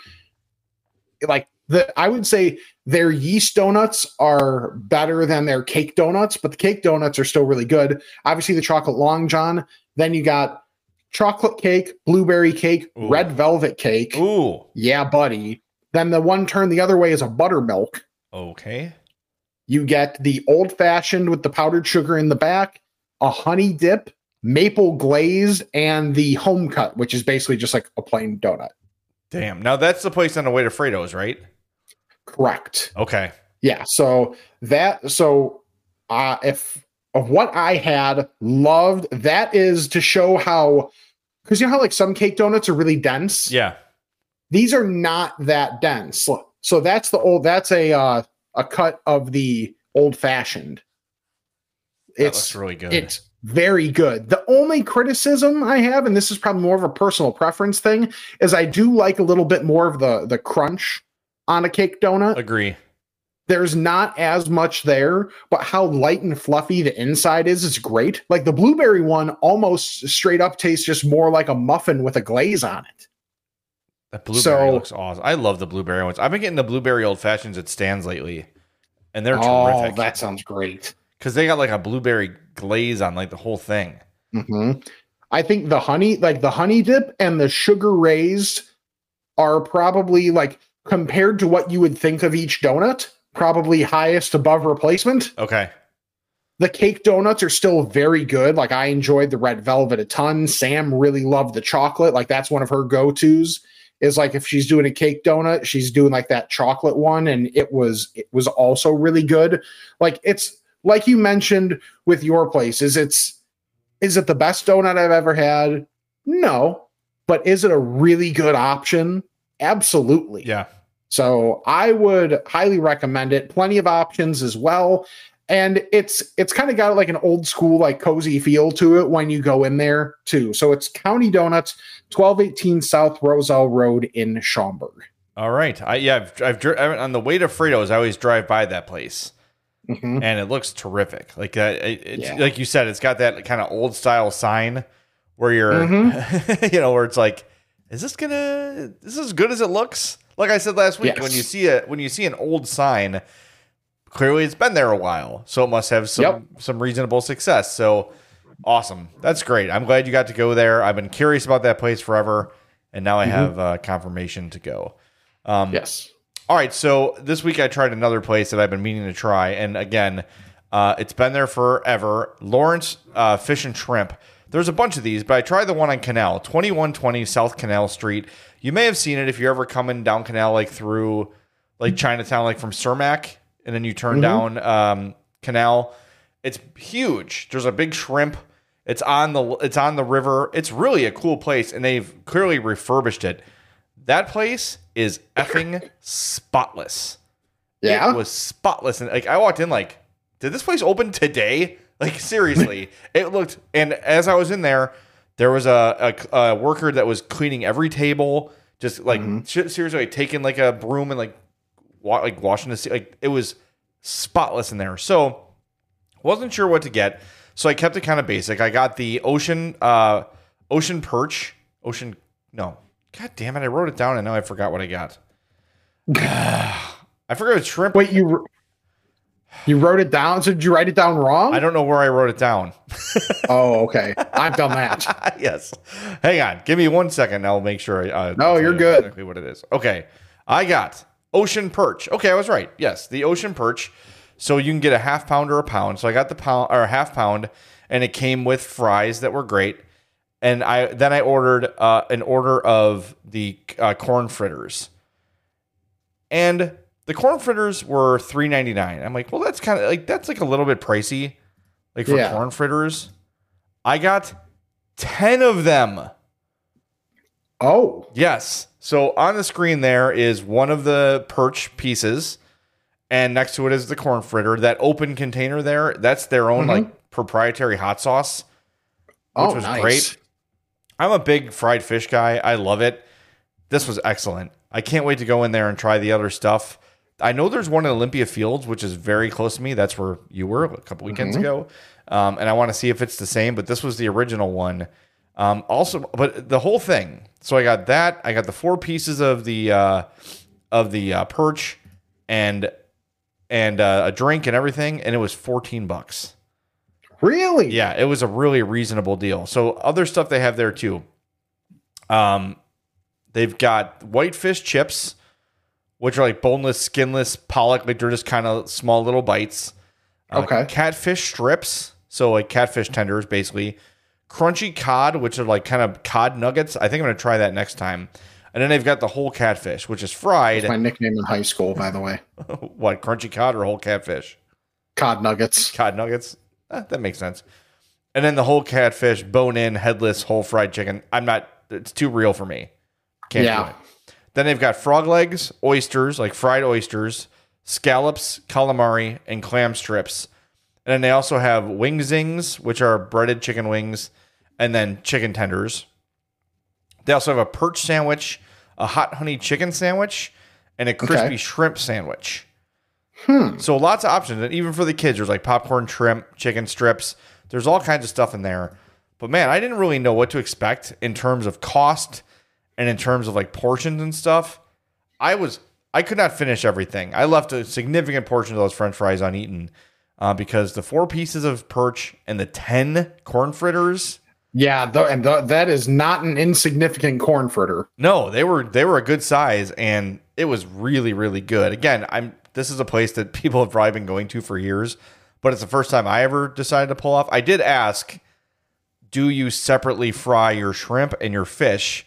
A: Like the I would say their yeast donuts are better than their cake donuts, but the cake donuts are still really good. Obviously, the chocolate long john. Then you got chocolate cake, blueberry cake,
B: Ooh.
A: red velvet cake.
B: Ooh.
A: Yeah, buddy. Then the one turn the other way is a buttermilk.
B: Okay.
A: You get the old fashioned with the powdered sugar in the back, a honey dip, maple glazed, and the home cut, which is basically just like a plain donut.
B: Damn. Now that's the place on the way to Frato's, right?
A: Correct.
B: Okay.
A: Yeah. So that so uh if of what I had loved, that is to show how because you know how like some cake donuts are really dense.
B: Yeah.
A: These are not that dense. So that's the old that's a uh a cut of the old fashioned.
B: That
A: It's
B: looks really good.
A: it's very good. The only criticism I have, and this is probably more of a personal preference thing, is I do like a little bit more of the the crunch on a cake donut.
B: Agree.
A: There's not as much there, but how light and fluffy the inside is is great. Like the blueberry one almost straight up tastes just more like a muffin with a glaze on it.
B: That blueberry
A: So-
B: looks awesome. I love the blueberry ones. I've been getting the blueberry old fashions at stands lately, and they're
A: oh,
B: terrific
A: that sounds great.
B: Because they got like a blueberry glaze on like the whole thing.
A: hmm I think the honey, like the honey dip and the sugar raised, are probably like compared to what you would think of each donut, probably highest above replacement.
B: Okay.
A: The cake donuts are still very good. Like I enjoyed the red velvet a ton. Sam really loved the chocolate. Like that's one of her go tos. Is like if she's doing a cake donut, she's doing like that chocolate one, and it was it was also really good. Like it's like you mentioned with your place. Is it's is it the best donut I've ever had? No, but is it a really good option? Absolutely.
B: Yeah.
A: So I would highly recommend it. Plenty of options as well. And it's it's kind of got like an old school, like cozy feel to it when you go in there too. So it's County Donuts, 1218 South Roselle Road in Schaumburg.
B: All right. I yeah. I've, I've dri- I- on the way to Frato's. I always drive by that place,
A: Mhm.
B: and it looks terrific. Like that. It,
A: Yeah.
B: like you said. It's got that kind of old style sign where you're, you know, where it's like, is this gonna, is this as good as it looks? Like I said last week,
A: Yes.
B: when you see a when you see an old sign, clearly it's been there a while, so it must have some
A: Yep.
B: some reasonable success. So awesome, that's great. I'm glad you got to go there. I've been curious about that place forever, and now I
A: Mm-hmm.
B: have uh, confirmation to go. Um,
A: Yes.
B: All right, so this week I tried another place that I've been meaning to try, and again, uh, it's been there forever. Lawrence uh, Fish and Shrimp. There's a bunch of these, but I tried the one on Canal, 2120 South Canal Street. You may have seen it if you're ever coming down Canal, like through like Chinatown, like from Cermak, and then you turn down um, Canal. It's huge. There's a big shrimp. It's on the it's on the river. It's really a cool place, and they've clearly refurbished it. That place is effing spotless.
A: Yeah.
B: It was spotless. And like I walked in like, did this place open today? Like seriously, it looked. And as I was in there, there was a, a, a worker that was cleaning every table, just like sh- seriously like, taking like a broom and like wa- like washing the se- like it was spotless in there. So wasn't sure what to get, so I kept it kind of basic. I got the ocean uh ocean perch, ocean no, god damn it, I wrote it down and now I forgot what I got. I forgot a shrimp.
A: Wait, you you wrote it down? So did you write it down wrong?
B: I don't know where I wrote it down.
A: Oh, okay. I've done that.
B: yes. Hang on. Give me one second. I'll make sure. I, uh,
A: No, you're
B: you
A: good.
B: Exactly what it is. Okay. I got ocean perch. Okay, I was right. Yes, the ocean perch. So you can get a half pound or a pound. So I got the pound or a half pound, and it came with fries that were great. And I then I ordered uh, an order of the uh, corn fritters, and the corn fritters were three ninety nine. I'm like, well, that's kind of like that's like a little bit pricey, like for
A: Yeah.
B: corn fritters. I got 10 of them.
A: Oh,
B: Yes. So on the screen there is one of the perch pieces, and next to it is the corn fritter. That open container there, that's their own like proprietary hot sauce, which
A: oh,
B: was
A: nice.
B: great. I'm a big fried fish guy. I love it. This was excellent. I can't wait to go in there and try the other stuff. I know there's one in Olympia Fields, which is very close to me. That's where you were a couple weekends ago. Um, and I want to see if it's the same, but this was the original one. Um, also, but the whole thing. So I got that. I got the four pieces of the uh, of the uh, perch and and uh, a drink and everything, and it was 14 bucks.
A: Really?
B: Yeah, it was a really reasonable deal. So other stuff they have there too. Um, they've got whitefish chips, which are like boneless, skinless pollock, like they're just kind of small little bites. Uh,
A: Okay.
B: Catfish strips, so like catfish tenders, basically. Crunchy cod, which are like kind of cod nuggets. I think I'm gonna try that next time. And then they've got the whole catfish, which is fried.
A: My nickname in high school, by the way.
B: what crunchy cod or whole catfish?
A: Cod nuggets.
B: cod nuggets. Eh, that makes sense. And then the whole catfish, bone in, headless, whole fried chicken. I'm not. It's too real for me. Can't
A: Yeah.
B: do it. Then they've got frog legs, oysters, like fried oysters, scallops, calamari, and clam strips. And then they also have wing zings, which are breaded chicken wings, and then chicken tenders. They also have a perch sandwich, a hot honey chicken sandwich, and a crispy
A: Okay.
B: shrimp sandwich.
A: Hmm.
B: So lots of options, and even for the kids, there's like popcorn, shrimp, chicken strips. There's all kinds of stuff in there. But man, I didn't really know what to expect in terms of cost and in terms of like portions and stuff. I was I could not finish everything. I left a significant portion of those French fries uneaten uh, because the four pieces of perch and the ten corn fritters.
A: Yeah, th- and th- that is not an insignificant corn fritter.
B: No, they were they were a good size and it was really really good. Again, I'm this is a place that people have probably been going to for years, but it's the first time I ever decided to pull off. I did ask, do you separately fry your shrimp and your fish?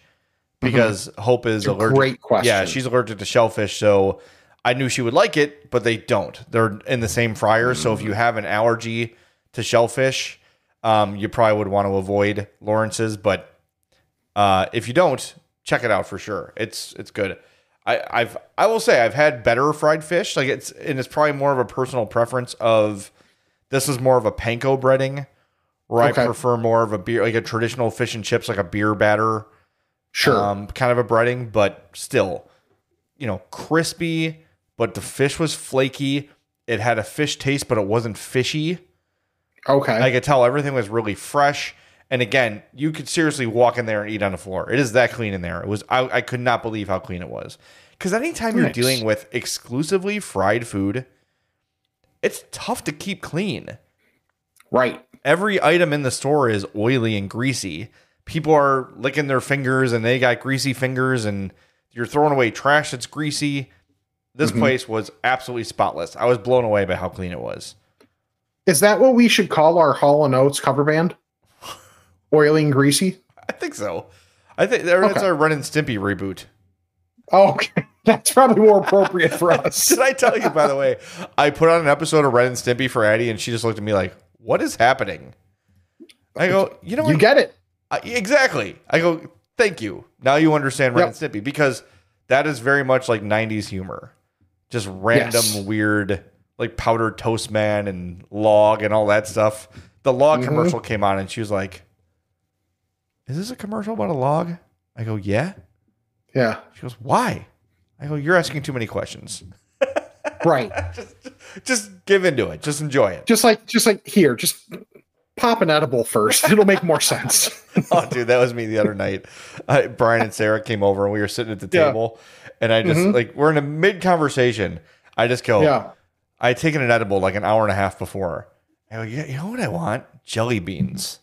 B: Because Hope is allergic.
A: great question.
B: Yeah, she's allergic to shellfish, so I knew she would like it, but they don't. They're in the same fryer, so if you have an allergy to shellfish, um, you probably would want to avoid Lawrence's. But uh, if you don't, check it out for sure. It's it's good. I, I've I will say I've had better fried fish. Like it's and it's probably more of a personal preference of this is more of a panko breading, where
A: Okay.
B: I prefer more of a beer like a traditional fish and chips, like a beer batter
A: Sure.
B: um, kind of a breading, but still, you know, crispy. But the fish was flaky. It had a fish taste, but it wasn't fishy.
A: okay.
B: I could tell everything was really fresh. And again, you could seriously walk in there and eat on the floor. It is that clean in there. It was I, I could not believe how clean it was. Because anytime you're dealing with exclusively fried food, it's tough to keep clean.
A: Right.
B: Every item in the store is oily and greasy. People are licking their fingers and they got greasy fingers and you're throwing away trash that's greasy. This mm-hmm. place was absolutely spotless. I was blown away by how clean it was.
A: Is that what we should call our Hall and Oates cover band? Oily and greasy.
B: I think so. I think that's
A: Okay.
B: our Ren and Stimpy reboot.
A: Oh, okay. That's probably more appropriate for us.
B: Did I tell you, by the way, I put on an episode of Ren and Stimpy for Addie and she just looked at me like, what is happening? I go, you know what?
A: You get it.
B: I, exactly. I go, thank you. Now you understand Ren
A: Yep.
B: and Stimpy because that is very much like 90s humor. Just random,
A: Yes.
B: weird, like powdered toast man and log and all that stuff. The log
A: Mhm.
B: commercial came on and she was like, Is this a commercial about a log? I go, Yeah.
A: Yeah.
B: She goes, Why? I go, You're asking too many questions.
A: Right.
B: Just give into it. Just enjoy it.
A: just like just like here, just pop an edible first. It'll make more sense.
B: oh, dude, that was me the other night. Uh, Brian and Sarah came over and we were sitting at the
A: Yeah.
B: table, and I just
A: Mhm.
B: like we're in a mid conversation. I just go,
A: Yeah.
B: I had taken an edible like an hour and a half before. I go, yeah, you know what I want? Jelly beans.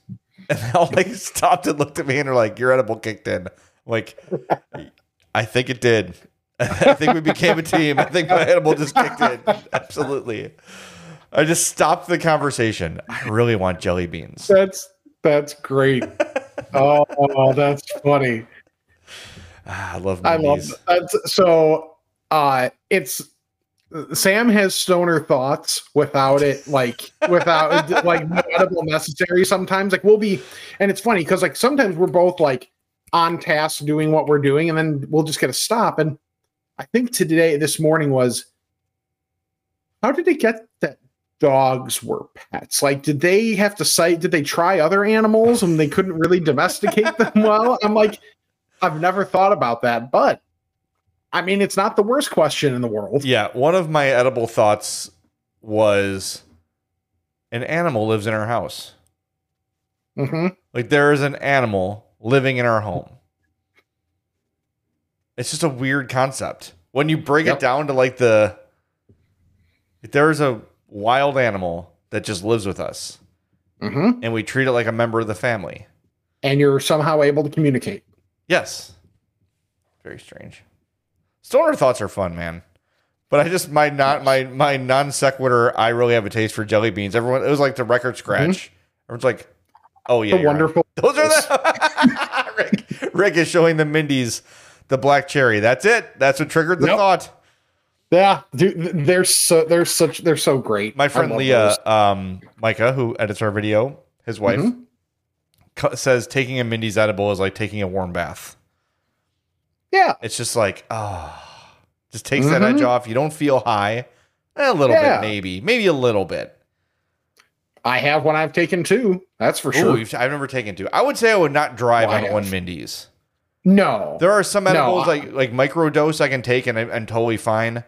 B: And they all like stopped and looked at me and are like, your edible kicked in. I'm like, I think it did. I think we became a team. I think my edible just kicked in. Absolutely. I just stopped the conversation. I really want jelly beans.
A: That's that's great. oh, oh, that's funny.
B: Ah, I love
A: I love that. So uh it's Sam has stoner thoughts without it like without like necessary sometimes like we'll be and it's funny because like sometimes we're both like on task doing what we're doing and then we'll just get a stop and I think today this morning was how did it get that dogs were pets? Like did they have to cite did they try other animals and they couldn't really domesticate them well? I'm like I've never thought about that, but I mean, it's not the worst question in the world.
B: Yeah, one of my edible thoughts was an animal lives in our house.
A: hmm
B: Like there is an animal living in our home. It's just a weird concept. When you break
A: Yep.
B: it down to like the there's a wild animal that just lives with us
A: hmm
B: and we treat it like a member of the family.
A: And you're somehow able to communicate.
B: Yes. Very strange. Stoner thoughts are fun, man. But I just my not my my non sequitur. I really have a taste for jelly beans. Everyone, it was like the record scratch. Everyone's like, "Oh yeah,
A: Mm-hmm.
B: you're right.
A: wonderful.
B: Those are the Rick, Rick is showing the Mindy's the black cherry. That's it. That's what triggered the thought.
A: Yeah, dude, they're so they're such they're so great.
B: My friend Leah, um, Micah, who edits our video, his wife,
A: Mhm.
B: cu- says taking a Mindy's edible is like taking a warm bath.
A: Yeah,
B: It's just like, oh, just takes that edge
A: Mhm.
B: off. You don't feel high. A little
A: Yeah.
B: bit, maybe, maybe a little bit.
A: I have one I've taken two. That's for
B: Ooh,
A: sure.
B: I've never taken two. I would say I would not drive
A: I
B: on one Mindy's.
A: No,
B: There are some
A: No,
B: edibles
A: I-
B: like like micro dose I can take and I'm, I'm totally fine.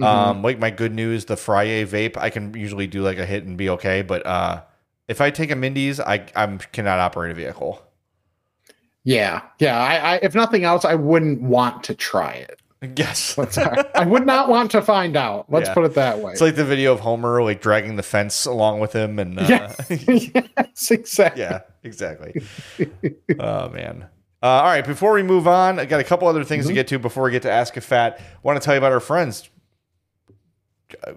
A: Mhm.
B: Um, like my good news, the Frye vape, I can usually do like a hit and be okay. But uh, if I take a Mindy's, I I cannot operate a vehicle.
A: Yeah, yeah. I, I if nothing else, I wouldn't want to try it.
B: Yes,
A: I would not want to find out. Let's
B: Yeah.
A: put it that way.
B: it's like the video of Homer like dragging the fence along with him, and uh,
A: Yeah. yes, exactly.
B: yeah, exactly. oh man. Uh, all right, before we move on, I got a couple other things to get to before we get to Ask a Fat. want to tell you about our friends.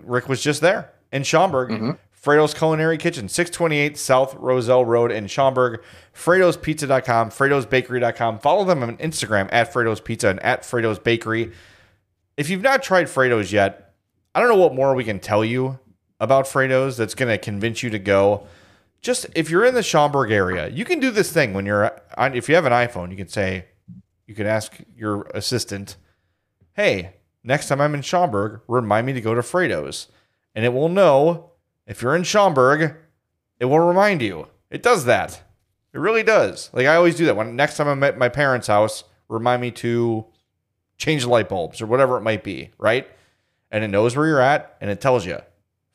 B: Rick was just there in Schaumburg. Frato's Culinary Kitchen, 628 South Roselle Road in Schaumburg. Frato'sPizza.com, Frato'sBakery.com. Follow them on Instagram at Frato's Pizza and at Frato's Bakery. If you've not tried Frato's yet, I don't know what more we can tell you about Frato's that's going to convince you to go. Just if you're in the Schaumburg area, you can do this thing when you're on. If you have an iPhone, you can say, you can ask your assistant, "Hey, next time I'm in Schaumburg, remind me to go to Frato's," and it will know if you're in Schaumburg. It will remind you. It does that. It really does. Like I always do that. When next time I'm at my parents' house, remind me to change the light bulbs or whatever it might be, right? And it knows where you're at and it tells you.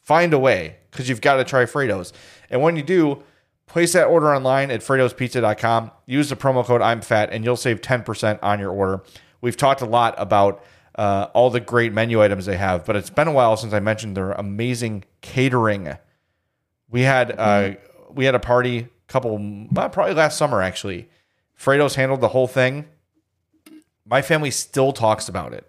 B: Find a way because you've got to try Frato's. And when you do, place that order online at Frato'sPizza.com. Use the promo code I'm fat, and you'll save 10% on your order. We've talked a lot about uh, all the great menu items they have, but it's been a while since I mentioned their amazing catering. We had uh, we had a party a couple well, probably last summer actually. Frato's handled the whole thing. My family still talks about it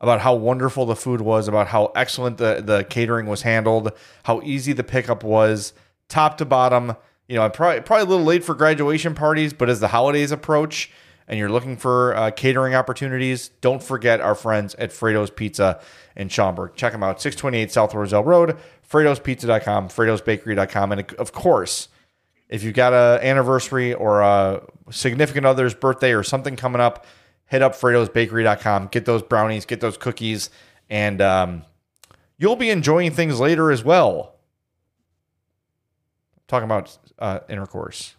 B: about how wonderful the food was, about how excellent the, the catering was handled, how easy the pickup was, top to bottom. You know, I'm probably probably a little late for graduation parties, but as the holidays approach and you're looking for uh, catering opportunities, don't forget our friends at Frato's Pizza in Schaumburg. Check them out, 628 South Roselle Road, Frato'sPizza.com, Frato'sBakery.com, and of course, if you've got a anniversary or a significant other's birthday or something coming up, hit up Frato'sBakery.com, get those brownies, get those cookies, and um, you'll be enjoying things later as well. Talking about uh, intercourse.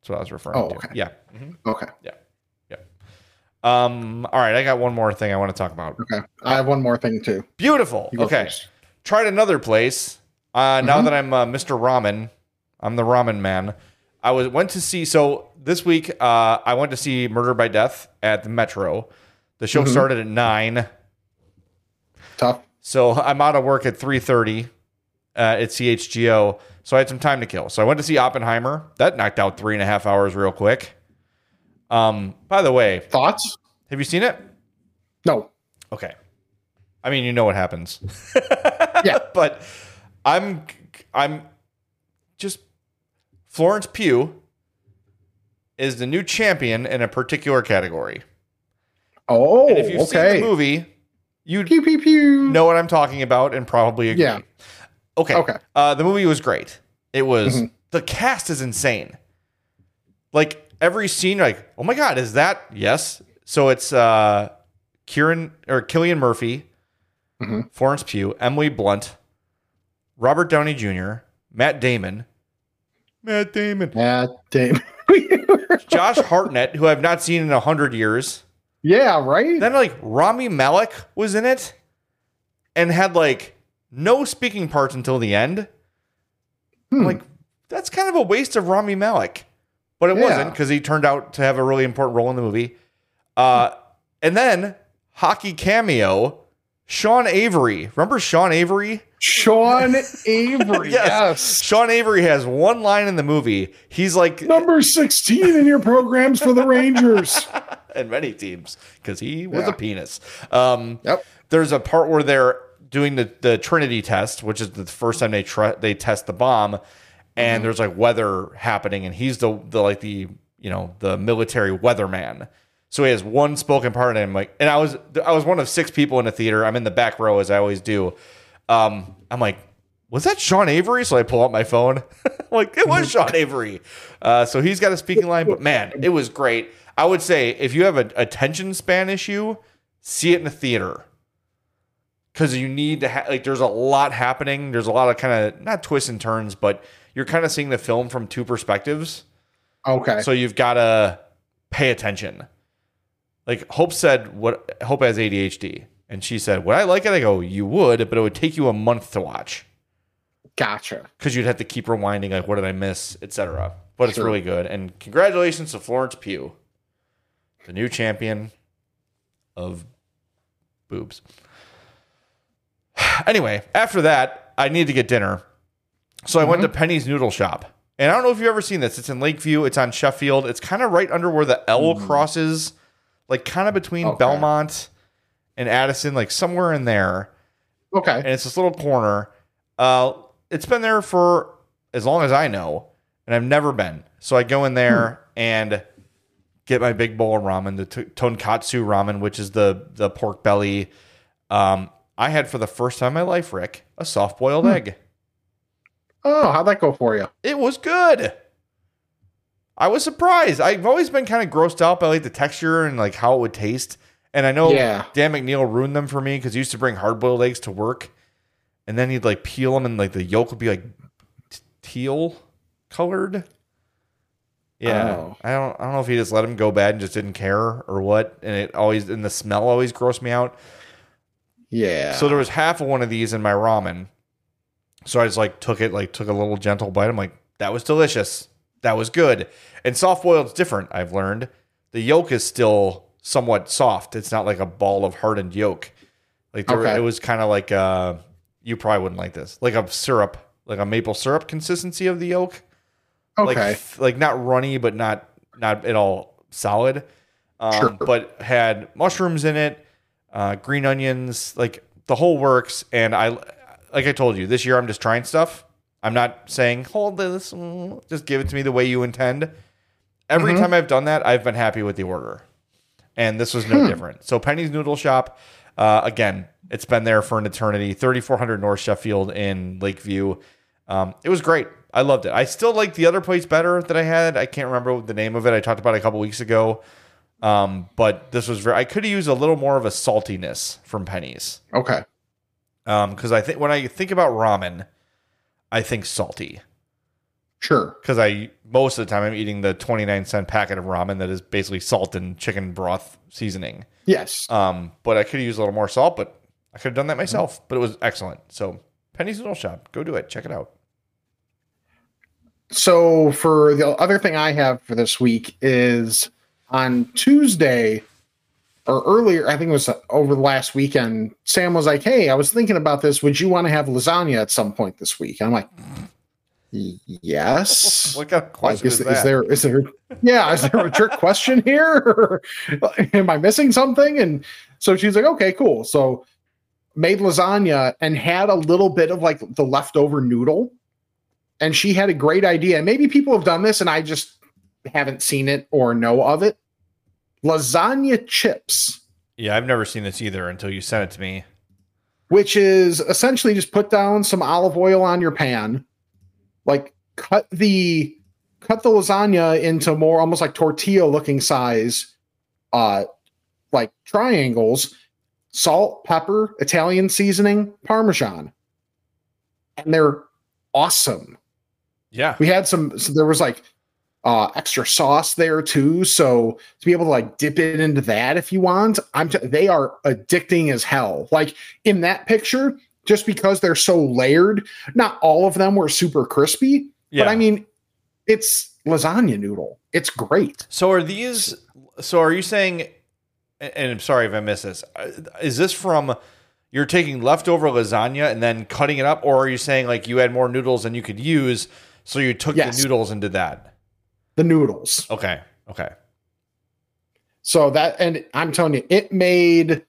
B: That's what I was referring
A: Oh,
B: to.
A: okay.
B: Yeah.
A: Okay.
B: Yeah. Um, all right, I got one more thing I want to talk about.
A: Okay. I have one more thing too.
B: Beautiful. Okay.
A: first.
B: Tried another place. Uh, now
A: Mhm.
B: that I'm uh, Mr. Ramen, I'm the ramen man. I was went to see so this week. Uh, I went to see Murder by Death at the Metro. The show
A: Mhm.
B: started at nine,
A: Tough.
B: so I'm out of work at three thirty uh, at CHGO. So I had some time to kill. So I went to see Oppenheimer. That knocked out three and a half hours real quick. Um, by the way,
A: Thoughts?
B: have you seen it?
A: No.
B: Okay. I mean, you know what happens.
A: Yeah.
B: but I'm I'm just Florence Pugh is the new champion in a particular category.
A: Oh,
B: And if you've
A: okay.
B: seen the movie, you
A: Pew pew pew.
B: know what I'm talking about and probably agree.
A: Yeah.
B: Okay.
A: Okay.
B: Uh, the movie was great. It was
A: Mhm.
B: the cast is insane. Like every scene, like, oh my god, is that yes? So it's uh, Kieran or Cillian Murphy,
A: Mhm.
B: Florence Pugh, Emily Blunt, Robert Downey Jr., Matt Damon, Matt Damon,
A: Yeah, damn.
B: Josh Hartnett, who I've not seen in a hundred years.
A: yeah, right?
B: Then like Rami Malek was in it, and had like no speaking parts until the end.
A: Hmm.
B: like, that's kind of a waste of Rami Malek. But it
A: Yeah.
B: wasn't because he turned out to have a really important role in the movie. Uh, and then hockey cameo, Sean Avery. Remember Sean Avery?
A: Sean Avery.
B: Yes.
A: yes.
B: Sean Avery has one line in the movie. He's like,
A: Number 16 in your programs for the Rangers.
B: and many teams because he was
A: Yeah.
B: a penis. Um,
A: Yep.
B: There's a part where they're doing the, the Trinity test, which is the first time they try they test the bomb, and
A: Mm-hmm.
B: there's like weather happening, and he's the the like the you know the military weatherman. So he has one spoken part, and I'm like, and I was I was one of six people in the theater. I'm in the back row as I always do. Um, I'm like, was that Sean Avery? So I pull out my phone. Like, it was Sean Avery. Uh, so he's got a speaking line, but man, it was great. I would say if you have a attention span issue, see it in the theater because you need to ha- like. There's a lot happening. There's a lot of kind of not twists and turns, but you're kind of seeing the film from two perspectives.
A: Okay.
B: So you've got to pay attention. Like Hope said, what Hope has ADHD, and she said, "Would I like it?" I go, "You would, but it would take you a month to watch
A: Gotcha.
B: because you'd have to keep rewinding, like, what did I miss, etc." But it's really good, and congratulations to Florence Pugh, the new champion of boobs. Anyway, after that, I need to get dinner. So I went to Penny's Noodle Shop. And I don't know if you've ever seen this. It's in Lakeview. It's on Sheffield. It's kind of right under where the L crosses, like kind of between
A: Okay.
B: Belmont and Addison, like somewhere in there.
A: Okay.
B: And it's this little corner. Uh, it's been there for as long as I know, and I've never been. So I go in there and get my big bowl of ramen, the t- tonkatsu ramen, which is the the pork belly. Um, I had for the first time in my life, Rick, a soft boiled egg.
A: Oh, how'd that go for you?
B: It was good. I was surprised. I've always been kind of grossed out by like the texture and like how it would taste. And I know
A: Yeah.
B: Dan McNeil ruined them for me because he used to bring hard boiled eggs to work, and then he'd like peel them and like the yolk would be like teal colored. Yeah,
A: Oh.
B: I don't. I don't know if he just let him go bad and just didn't care or what. And it always and the smell always grossed me out.
A: Yeah.
B: So there was half of one of these in my ramen. So I just like took it, like took a little gentle bite. I'm like, That was delicious. That was good. And soft boiled's different, I've learned. The yolk is still somewhat soft. It's not like a ball of hardened yolk. Like there,
A: Okay.
B: it was kind of like uh you probably wouldn't like this. Like a syrup, like a maple syrup consistency of the yolk. Like
A: Okay.
B: f- like not runny but not not at all solid. Um,
A: Sure.
B: but had mushrooms in it, uh, green onions, like the whole works. And I, like I told you, this year I'm just trying stuff. I'm not saying hold this, just give it to me the way you intend. Every
A: Mm-hmm.
B: time I've done that, I've been happy with the order, and this was
A: Hmm.
B: no different. So Penny's Noodle Shop, uh, again, it's been there for an eternity. 3400 North Sheffield in Lakeview. Um, it was great. I loved it. I still like the other place better that I had. I can't remember the name of it. I talked about it a couple weeks ago. Um, but this was very. I could have used a little more of a saltiness from Penny's.
A: Okay.
B: Um, because I think when I think about ramen, I think salty.
A: Sure.
B: Because I most of the time I'm eating the 29 cent packet of ramen that is basically salt and chicken broth seasoning.
A: Yes.
B: Um, but I could have used a little more salt, but I could have done that myself. But it was excellent. So Penny's Noodle Shop, go do it. Check it out.
A: So for the other thing I have for this week is on Tuesday or earlier, I think it was over the last weekend, Sam was like, Hey, I was thinking about this. Would you want to have lasagna at some point this week? I'm like, Yes.
B: What kind of
A: Like,
B: question
A: is,
B: is,
A: is there is there yeah is there a trick question here? Am i missing something? And so she's like okay cool. So made lasagna and had a little bit of like the leftover noodle. And she had a great idea. And maybe people have done this and i just haven't seen it or know of it lasagna chips
B: yeah, I've never seen this either until you sent it to me.
A: which is essentially just put down some olive oil on your pan, like cut the cut the lasagna into more almost like tortilla looking size, uh, like triangles, salt, pepper, Italian seasoning, parmesan, and they're awesome.
B: Yeah.
A: We had some. So there was like uh extra sauce there too so to be able to like dip it into that if you want i'm t- they are addicting as hell like in that picture just because they're so layered not all of them were super crispy
B: Yeah.
A: but i mean it's lasagna noodle it's great
B: So are these? So are you saying? And I'm sorry if I missed this. uh, Is this from? You're taking leftover lasagna and then cutting it up, or are you saying like you had more noodles than you could use, so you took
A: Yes.
B: the noodles and did that?
A: The noodles
B: Okay. Okay.
A: So that, and I'm telling you, it made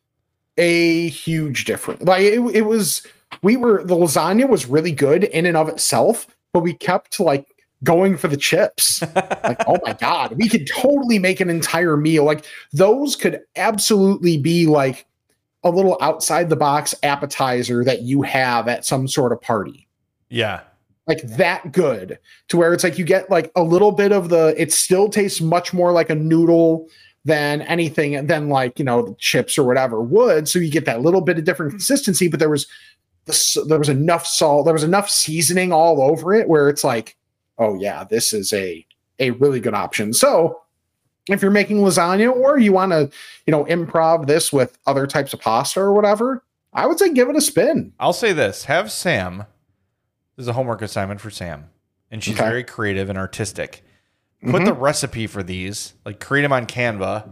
A: a huge difference. Like it, it was, we were, the lasagna was really good in and of itself, but we kept like going for the chips. like, oh my God, we could totally make an entire meal. Like those could absolutely be like a little outside the box appetizer that you have at some sort of party
B: Yeah.
A: Like that good to where it's like you get like a little bit of the it still tastes much more like a noodle than anything than like you know chips or whatever would. So you get that little bit of different mm-hmm. consistency but there was the, there was enough salt there was enough seasoning all over it where it's like oh yeah this is a a really good option. So if you're making lasagna or you want to you know improv this with other types of pasta or whatever i would say give it a spin.
B: I'll say this: have Sam. This is a homework assignment for Sam, and she's
A: Okay.
B: very creative and artistic. Put the recipe for these, like create them on Canva,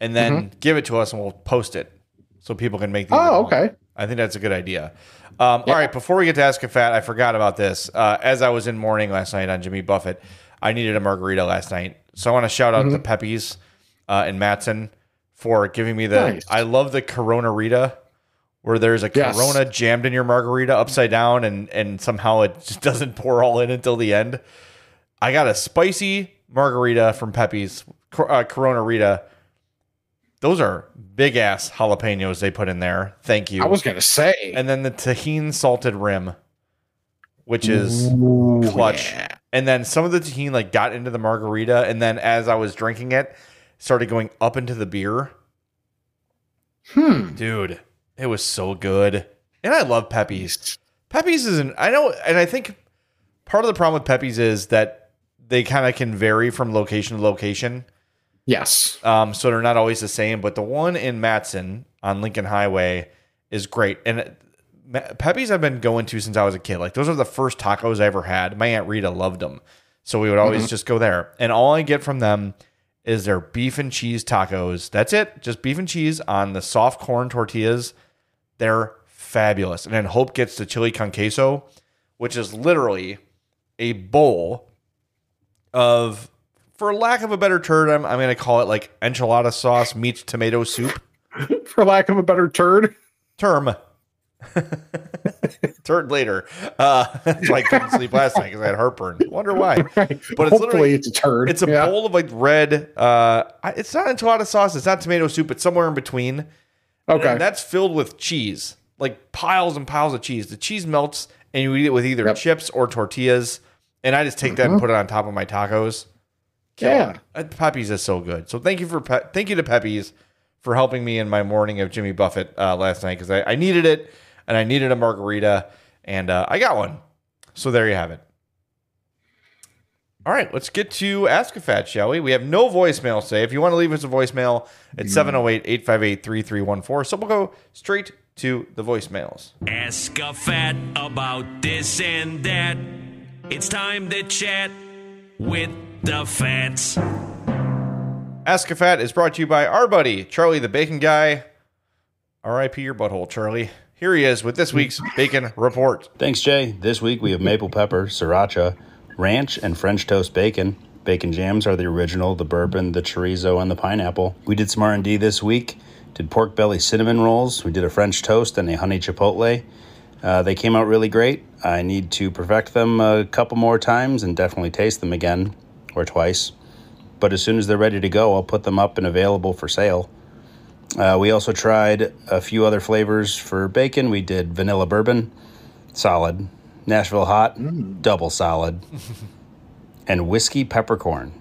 B: and then give it to us, and we'll post it so people can make these.
A: oh
B: home.
A: okay
B: I think that's a good idea. Um, All right, before we get to Ask a Fat, I forgot about this. Uh, as I was in mourning last night on Jimmy Buffett, I needed a margarita last night. So I want to shout out to Pepe's uh, and Matteson for giving me the.
A: Mm-hmm. Nice.
B: I love the Corona Rita, where there's a
A: Yes.
B: Corona jammed in your margarita upside down, and and somehow it just doesn't pour all in until the end. I got a spicy margarita from Pepe's uh, Corona Rita. Those are big ass jalapenos they put in there. Thank you
A: i was gonna say
B: and then the Tajín salted rim, which is
A: Ooh,
B: clutch.
A: yeah.
B: And then some of the Tajín like got into the margarita, and then as I was drinking it, started going up into the beer.
A: Hmm.
B: Dude, it was so good. And I love Pepe's. Pepe's isn't I know and I think part of the problem with Pepe's is that they kind of can vary from location to location.
A: Yes.
B: Um, so they're not always the same, but the one in Matteson on Lincoln Highway is great. And it- Pepe's I've been going to since I was a kid. Like those are the first tacos I ever had. My aunt Rita loved them, so we would always just go there. And all I get from them is their beef and cheese tacos. That's it, just beef and cheese on the soft corn tortillas. They're fabulous. And then Hope gets the chili con queso, which is literally a bowl of, for lack of a better term, I'm, I'm going to call it like enchilada sauce meets tomato soup
A: For lack of a better turd.
B: term. Turd later. Uh, that's why I couldn't sleep last night because I had heartburn. Wonder why.
A: Right.
B: But it's
A: Hopefully
B: literally
A: it's a turd.
B: it's a
A: Yeah.
B: bowl of like red. Uh, it's not enchilada sauce. It's not tomato soup. It's somewhere in between.
A: Okay.
B: And that's filled with cheese, like piles and piles of cheese. The cheese melts, and you eat it with either
A: Yep.
B: chips or tortillas. And I just take that and put it on top of my tacos.
A: yeah.
B: Uh, Pepe's is so good. So thank you for Pe- thank you to Pepe's for helping me in my morning of Jimmy Buffett uh, last night because I, I needed it and I needed a margarita and uh, I got one. So there you have it. All right, let's get to Ask a Fat, shall we? We have no voicemail today. If you want to leave us a voicemail, it's mm. 708 858 3314. So we'll go straight to the voicemails.
C: Ask a fat about this and that. It's time to chat with the fats.
B: Ask a Fat is brought to you by our buddy, Charlie the Bacon Guy. RIP your butthole, Charlie. Here he is with this week's Bacon Report.
D: Thanks, Jay. This week we have maple pepper, sriracha, ranch, and French toast bacon. Bacon jams are the original, the bourbon, the chorizo, and the pineapple. We did some R&D this week. Did pork belly cinnamon rolls. We did a French toast and a honey chipotle. Uh, they came out really great. I need to perfect them a couple more times and definitely taste them again or twice. But as soon as they're ready to go, I'll put them up and available for sale. Uh, we also tried a few other flavors for bacon. We did vanilla bourbon, solid. Nashville hot, double solid. and whiskey peppercorn.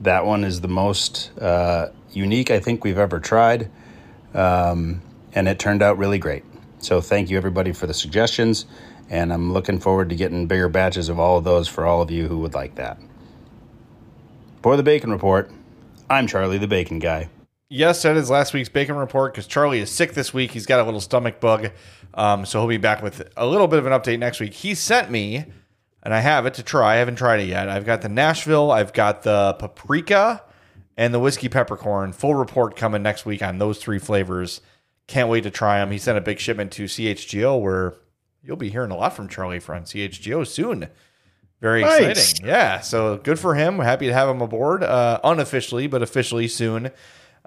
D: That one is the most uh, unique I think we've ever tried. Um, and it turned out really great. So thank you everybody for the suggestions. And I'm looking forward to getting bigger batches of all of those for all of you who would like that. For the Bacon Report, I'm Charlie the Bacon Guy.
B: Yes, that is last week's Bacon Report because Charlie is sick this week. He's got a little stomach bug. Um, so he'll be back with a little bit of an update next week. He sent me, and I have it to try. I haven't tried it yet. I've got the Nashville, I've got the paprika, and the whiskey peppercorn. Full report coming next week on those three flavors. Can't wait to try them. He sent a big shipment to CHGO where you'll be hearing a lot from Charlie from CHGO soon. Very
A: Nice.
B: exciting. Yeah. So good for him. We're happy to have him aboard, uh, unofficially, but officially soon.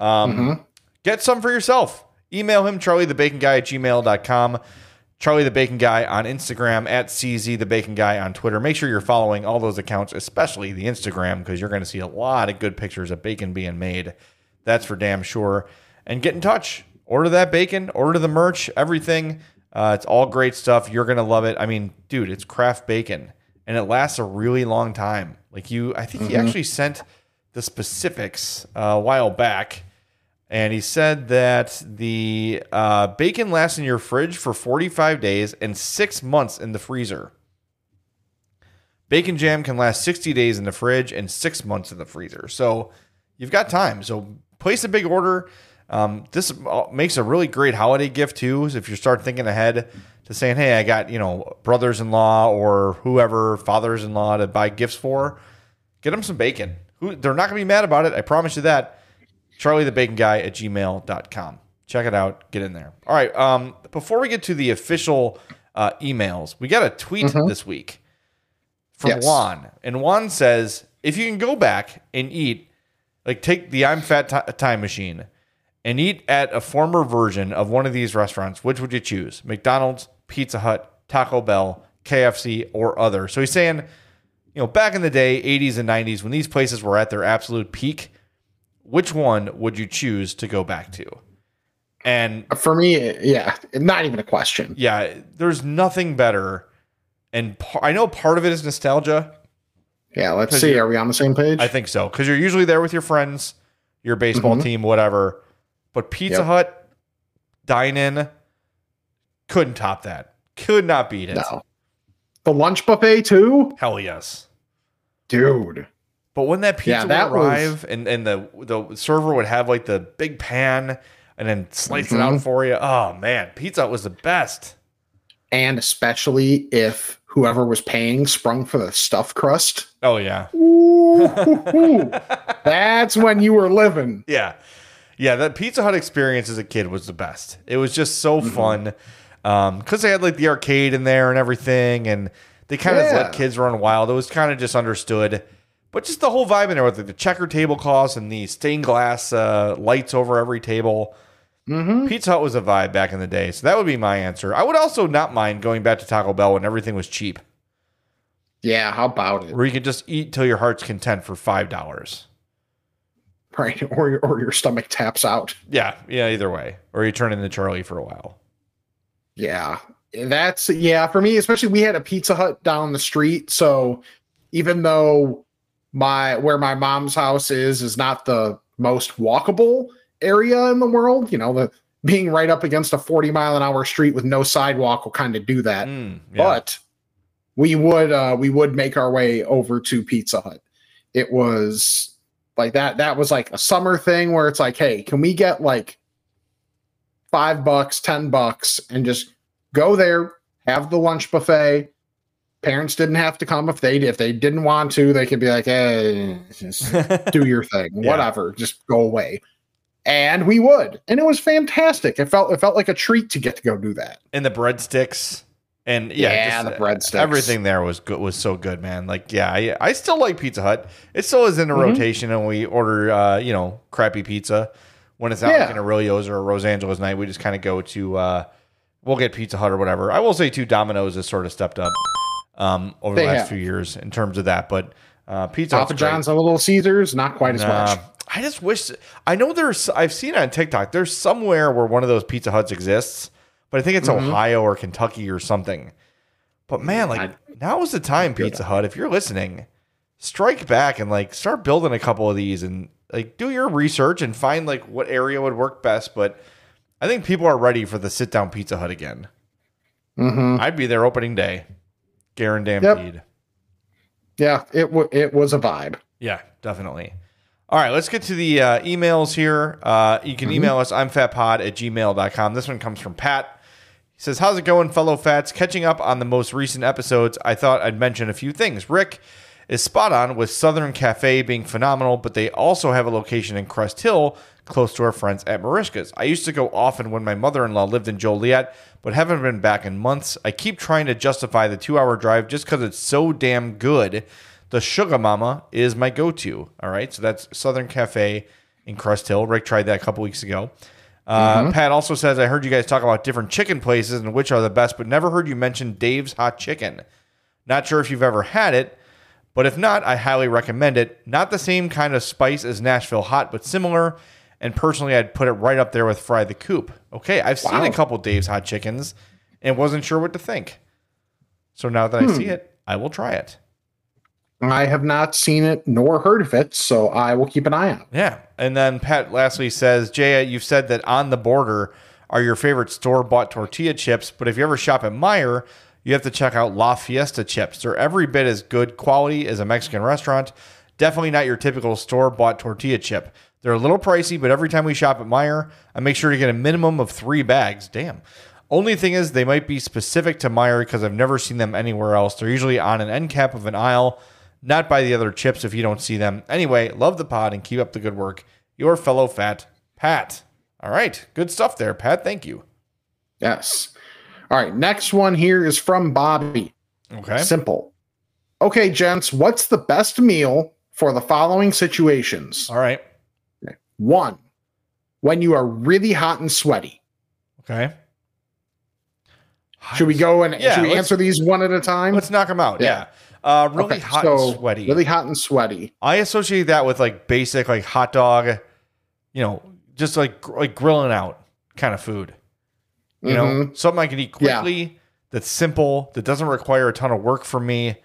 B: Um, Get some for yourself. Email him, charliethebaconguy at gmail.com. Charlie the Bacon Guy on Instagram, at CZ the Bacon Guy on Twitter. Make sure you're following all those accounts, especially the Instagram, because you're going to see a lot of good pictures of bacon being made. That's for damn sure. And get in touch. Order that bacon, order the merch, everything. Uh, it's all great stuff. You're going to love it. I mean, dude, it's craft bacon and it lasts a really long time. Like you, I think he actually sent the specifics uh, a while back and he said that the uh, bacon lasts in your fridge for 45 days and six months in the freezer. Bacon jam can last 60 days in the fridge and six months in the freezer. So you've got time. So place a big order. Um, this makes a really great holiday gift too. If you start thinking ahead to saying, "Hey, I got you know brothers-in-law or whoever fathers-in-law to buy gifts for," get them some bacon. Who they're not going to be mad about it. I promise you that. Charlie the Bacon Guy at gmail.com. Check it out. Get in there. All right. Um, before we get to the official uh, emails, we got a tweet this week from
A: Yes.
B: Juan. And Juan says, if you can go back and eat, like take the I'm Fat ti- time machine and eat at a former version of one of these restaurants, which would you choose? McDonald's, Pizza Hut, Taco Bell, KFC, or other? So he's saying, you know, back in the day, 80s and 90s, when these places were at their absolute peak, which one would you choose to go back to? And
A: For me, yeah, not even a question.
B: yeah, there's nothing better. And par- I know part of it is nostalgia.
A: Yeah, let's see.
B: you're-
A: we on the same page?
B: I think so because you're usually there with your friends, your baseball
A: Mhm.
B: team, whatever. But Pizza
A: Yep.
B: Hut, dine in, couldn't top that. Could not beat it.
A: no. The lunch buffet too,
B: Hell yes.
A: dude.
B: But when that pizza
A: Yeah, that
B: would
A: was-
B: arrive and, and the the server would have like the big pan and then slice it out
A: Mhm.
B: for you. Oh man, Pizza was the best.
A: and especially if whoever was paying sprung for the stuffed crust.
B: Oh yeah.
A: Ooh, that's when you were living.
B: Yeah. Yeah, that Pizza Hut experience as a kid was the best. It was just so fun. Um, because they had like the arcade in there and everything, and they kind of
A: Yeah.
B: let kids run wild. It was kind of just understood. But just the whole vibe in there with the checker tablecloths and the stained glass uh, lights over every table. Pizza Hut was a vibe back in the day. So that would be my answer. I would also not mind going back to Taco Bell when everything was cheap,
A: Yeah, how about it?
B: where you could just eat till your heart's content for $5.
A: Right, or your, or your stomach taps out.
B: Yeah, yeah, either way. Or you turn into Charlie for a while.
A: Yeah, that's yeah for me. Especially we had a Pizza Hut down the street, so even though my where my mom's house is is not the most walkable area in the world, you know, the being right up against a 40 mile an hour street with no sidewalk will kind of do that.
B: Mm, yeah.
A: But we would uh we would make our way over to Pizza Hut. It was like that that was like a summer thing where it's like, hey, can we get like five bucks, ten bucks, and just go there, have the lunch buffet. Parents didn't have to come if they if they didn't want to. They could be like, "Hey, just do your thing,
B: Yeah.
A: whatever, just go away." And we would, and it was fantastic. It felt it felt like a treat to get to go do that.
B: and the breadsticks and yeah,
A: Yeah,
B: just,
A: the
B: uh,
A: breadsticks.
B: Everything there was good. Was so good, man. Like, yeah, I, I still like Pizza Hut. It still is in the
A: Mhm.
B: rotation, and we order, uh, you know, crappy pizza when it's not
A: Yeah.
B: like an Aurelio's or a Rosangela's night. We just kind of go to, uh, we'll get Pizza Hut or whatever. I will say, too, Domino's has sort of stepped up um, over
A: They
B: the last
A: have.
B: few years in terms of that, but uh, Pizza
A: Papa. John's and Little Caesars, not quite as
B: Nah,
A: much.
B: I just wish I know there's I've seen on TikTok. There's somewhere where one of those Pizza Huts exists, but I think it's
A: Mhm.
B: Ohio or Kentucky or something. But man, like
A: I-
B: now is the time, Pizza Hut. If you're listening, strike back and like start building a couple of these and like do your research and find like what area would work best. But I think people are ready for the sit down Pizza Hut again.
A: hmm
B: I'd be there opening day, guaranteed.
A: Yeah, it w- it was a vibe.
B: Yeah, definitely. All right, let's get to the uh, emails here. Uh, you can email us, I'm fatpod at gmail.com. This one comes from Pat. He says, How's it going, fellow fats? Catching up on the most recent episodes, I thought I'd mention a few things. Rick is spot on with Southern Cafe being phenomenal, but they also have a location in Crest Hill close to our friends at Marishka's. I used to go often when my mother in law lived in Joliet, but haven't been back in months. I keep trying to justify the two hour drive just because it's so damn good. The Sugar Mama is my go to. All right. So that's Southern Cafe in Crest Hill. Rick tried that a couple weeks ago. Uh, Pat also says, I heard you guys talk about different chicken places and which are the best, but never heard you mention Dave's Hot Chicken. Not sure if you've ever had it, but if not, I highly recommend it. Not the same kind of spice as Nashville Hot, but similar. And personally, I'd put it right up there with Fry the Coop. Okay, I've seen a couple Dave's Hot Chickens and wasn't sure what to think. So now that I see hmm. it, I will try it.
A: I have not seen it nor heard of it, so I will keep an eye out.
B: Yeah. And then Pat lastly says, Jaya, you've said that on the border are your favorite store bought tortilla chips, but if you ever shop at Meijer, you have to check out La Fiesta chips. They're every bit as good quality as a Mexican restaurant. Definitely not your typical store bought tortilla chip. They're a little pricey, but every time we shop at Meijer, I make sure to get a minimum of three bags. Damn. Only thing is, they might be specific to Meijer because I've never seen them anywhere else. They're usually on an end cap of an aisle, not by the other chips if you don't see them. Anyway, love the pod and keep up the good work. Your fellow fat Pat. All right, good stuff there, Pat. Thank you.
A: Yes. All right. Next one here is from Bobby.
B: Okay.
A: Simple. Okay, gents, what's the best meal for the following situations?
B: All right.
A: One, when you are really hot and sweaty.
B: Okay.
A: Should we go and
B: Yeah,
A: should we answer these one at a time?
B: Let's knock them out. Yeah.
A: Yeah.
B: Uh, really
A: Okay,
B: hot
A: so
B: and sweaty.
A: Really hot and sweaty.
B: I associate that with like basic like hot dog, you know, just like like grilling out kind of food. You know,
A: Mhm.
B: something I can eat
A: Yeah.
B: quickly, that's simple, that doesn't require a ton of work for me.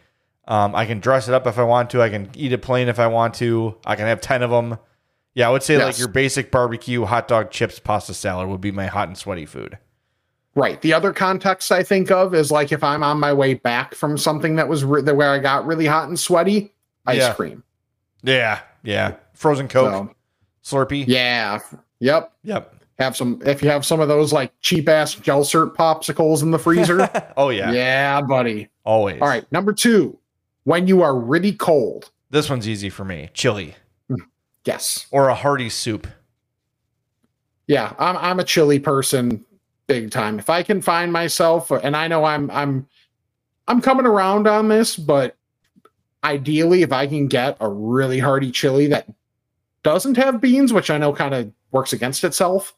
B: Um, I can dress it up if I want to. I can eat it plain if I want to. I can have 10 of them. Yeah, I would say like your basic barbecue, hot dog, chips, pasta salad would be my hot and sweaty food.
A: Right. The other context I think of is like if I'm on my way back from something that was re- where I got really hot and sweaty, ice
B: Yeah.
A: cream.
B: Yeah, yeah. Frozen Coke,
A: So,
B: Slurpee.
A: yeah. Yep.
B: Yep.
A: Have some if you have some of those like cheap ass Jel Sert popsicles in the freezer.
B: Oh yeah,
A: yeah, buddy.
B: always.
A: All right, number two, when you are really cold.
B: This one's easy for me. Chili
A: Yes.
B: or a hearty soup.
A: Yeah, I'm I'm a chili person big time. If I can find myself and I know I'm I'm I'm coming around on this, but ideally if I can get a really hearty chili that doesn't have beans, which I know kind of works against itself,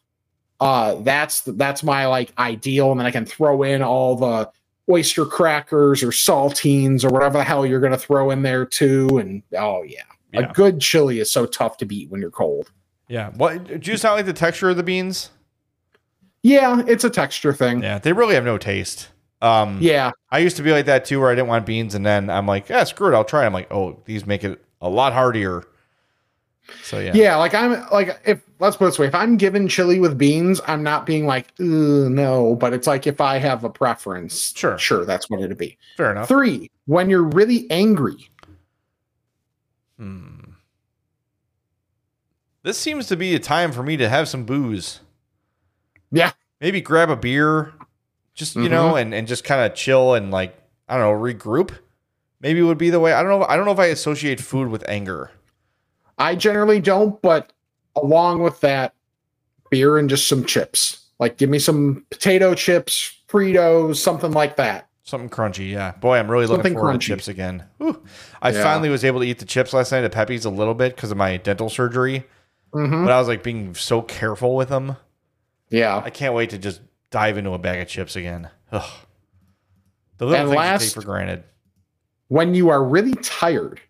A: uh that's that's my like ideal and then I can throw in all the oyster crackers or saltines or whatever the hell you're going to throw in there too and oh yeah.
B: Yeah.
A: A good chili is so tough to beat when you're cold.
B: Yeah. What do you sound like the texture of the beans?
A: Yeah, it's a texture thing.
B: Yeah, they really have no taste. Um,
A: Yeah,
B: I used to be like that too, where I didn't want beans, and then I'm like, yeah, screw it, I'll try. I'm like, oh, these make it a lot hardier. So yeah,
A: yeah. Like I'm like if let's put it this way, if I'm given chili with beans, I'm not being like, "Ugh, no. But it's like if I have a preference,
B: Sure.
A: sure, that's what it'd be.
B: fair enough.
A: Three, when you're really angry.
B: Hmm. This seems to be a time for me to have some booze.
A: Yeah,
B: Maybe grab a beer, just you know, and and just kind of chill and like I don't know, regroup. Maybe would be the way. I don't know. I don't know if I associate food with anger.
A: I generally don't, but along with that, beer and just some chips. Like give me some potato chips, Fritos, something like that.
B: Something crunchy, yeah. Boy, I'm really looking forward
A: crunchy.
B: to chips again. Whew. I
A: Yeah.
B: finally was able to eat the chips last night at Pepe's a little bit because of my dental surgery,
A: Mhm.
B: but I was like being so careful with them.
A: Yeah.
B: I can't wait to just dive into a bag of chips again. Ugh. The little
A: And
B: things you take for granted.
A: When you are really tired.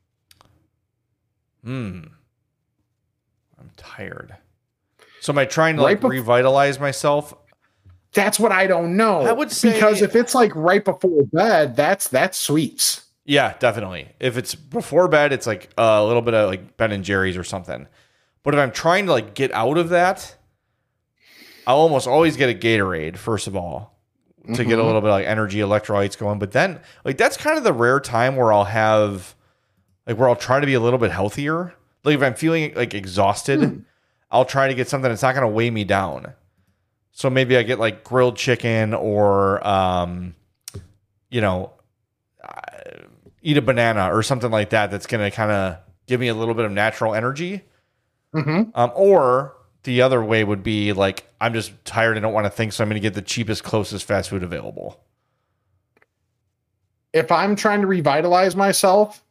B: Hmm. I'm tired. So am I trying to
A: Right
B: like
A: bef-
B: revitalize myself?
A: That's what I don't know.
B: I would say-
A: because if it's like right before bed, that's that's sweets.
B: Yeah, definitely. If it's before bed, it's like a little bit of like Ben and Jerry's or something. But if I'm trying to like get out of that, I'll almost always get a Gatorade first of all to get a mm-hmm. little bit of like energy electrolytes going. But then like that's kind of the rare time where I'll have like where I'll try to be a little bit healthier. Like if I'm feeling like exhausted, hmm. I'll try to get something that's not going to weigh me down. So maybe I get like grilled chicken or um you know eat a banana or something like that that's going to kind of give me a little bit of natural energy.
A: Mhm.
B: Um, or the other way would be like, I'm just tired and don't want to think, so I'm going to get the cheapest, closest fast food available.
A: if I'm trying to revitalize myself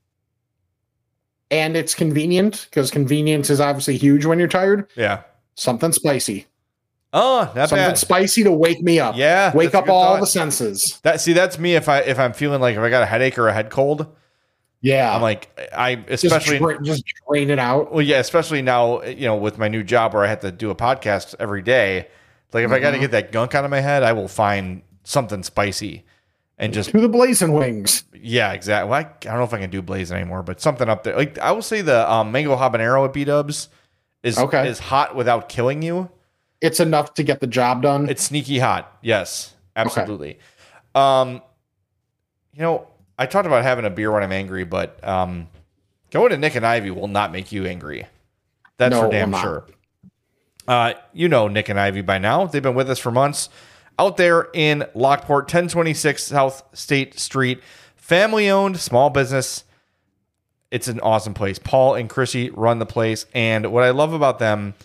A: and it's convenient, because convenience is obviously huge when you're tired,
B: Yeah.
A: something spicy.
B: Oh, not
A: something
B: bad.
A: spicy to wake me up.
B: Yeah,
A: Wake up all
B: thought.
A: the senses.
B: That see, that's me. If I if I'm feeling like if I got a headache or a head cold,
A: Yeah.
B: I'm like I
A: just,
B: especially
A: dra- just drain it out.
B: Well, yeah, especially now, you know, with my new job where I have to do a podcast every day. Like, if I got to get that gunk out of my head, I will find something spicy and just,
A: do the blazing wings.
B: yeah, exactly. Well, I, I don't know if I can do blaze anymore, but something up there. Like, I will say the um, mango habanero at B Dubs is
A: Okay.
B: is hot without killing you.
A: It's enough to get the job done.
B: It's sneaky hot. Yes, absolutely. Um, you know, I talked about having a beer when I'm angry, but um, going to Nik and Ivy will not make you angry. That's
A: No,
B: for damn sure. Uh, you know Nik and Ivy by now. They've been with us for months. Out there in Lockport, 1026 South State Street, family owned, small business. It's an awesome place. Paul and Chrissy run the place. And what I love about them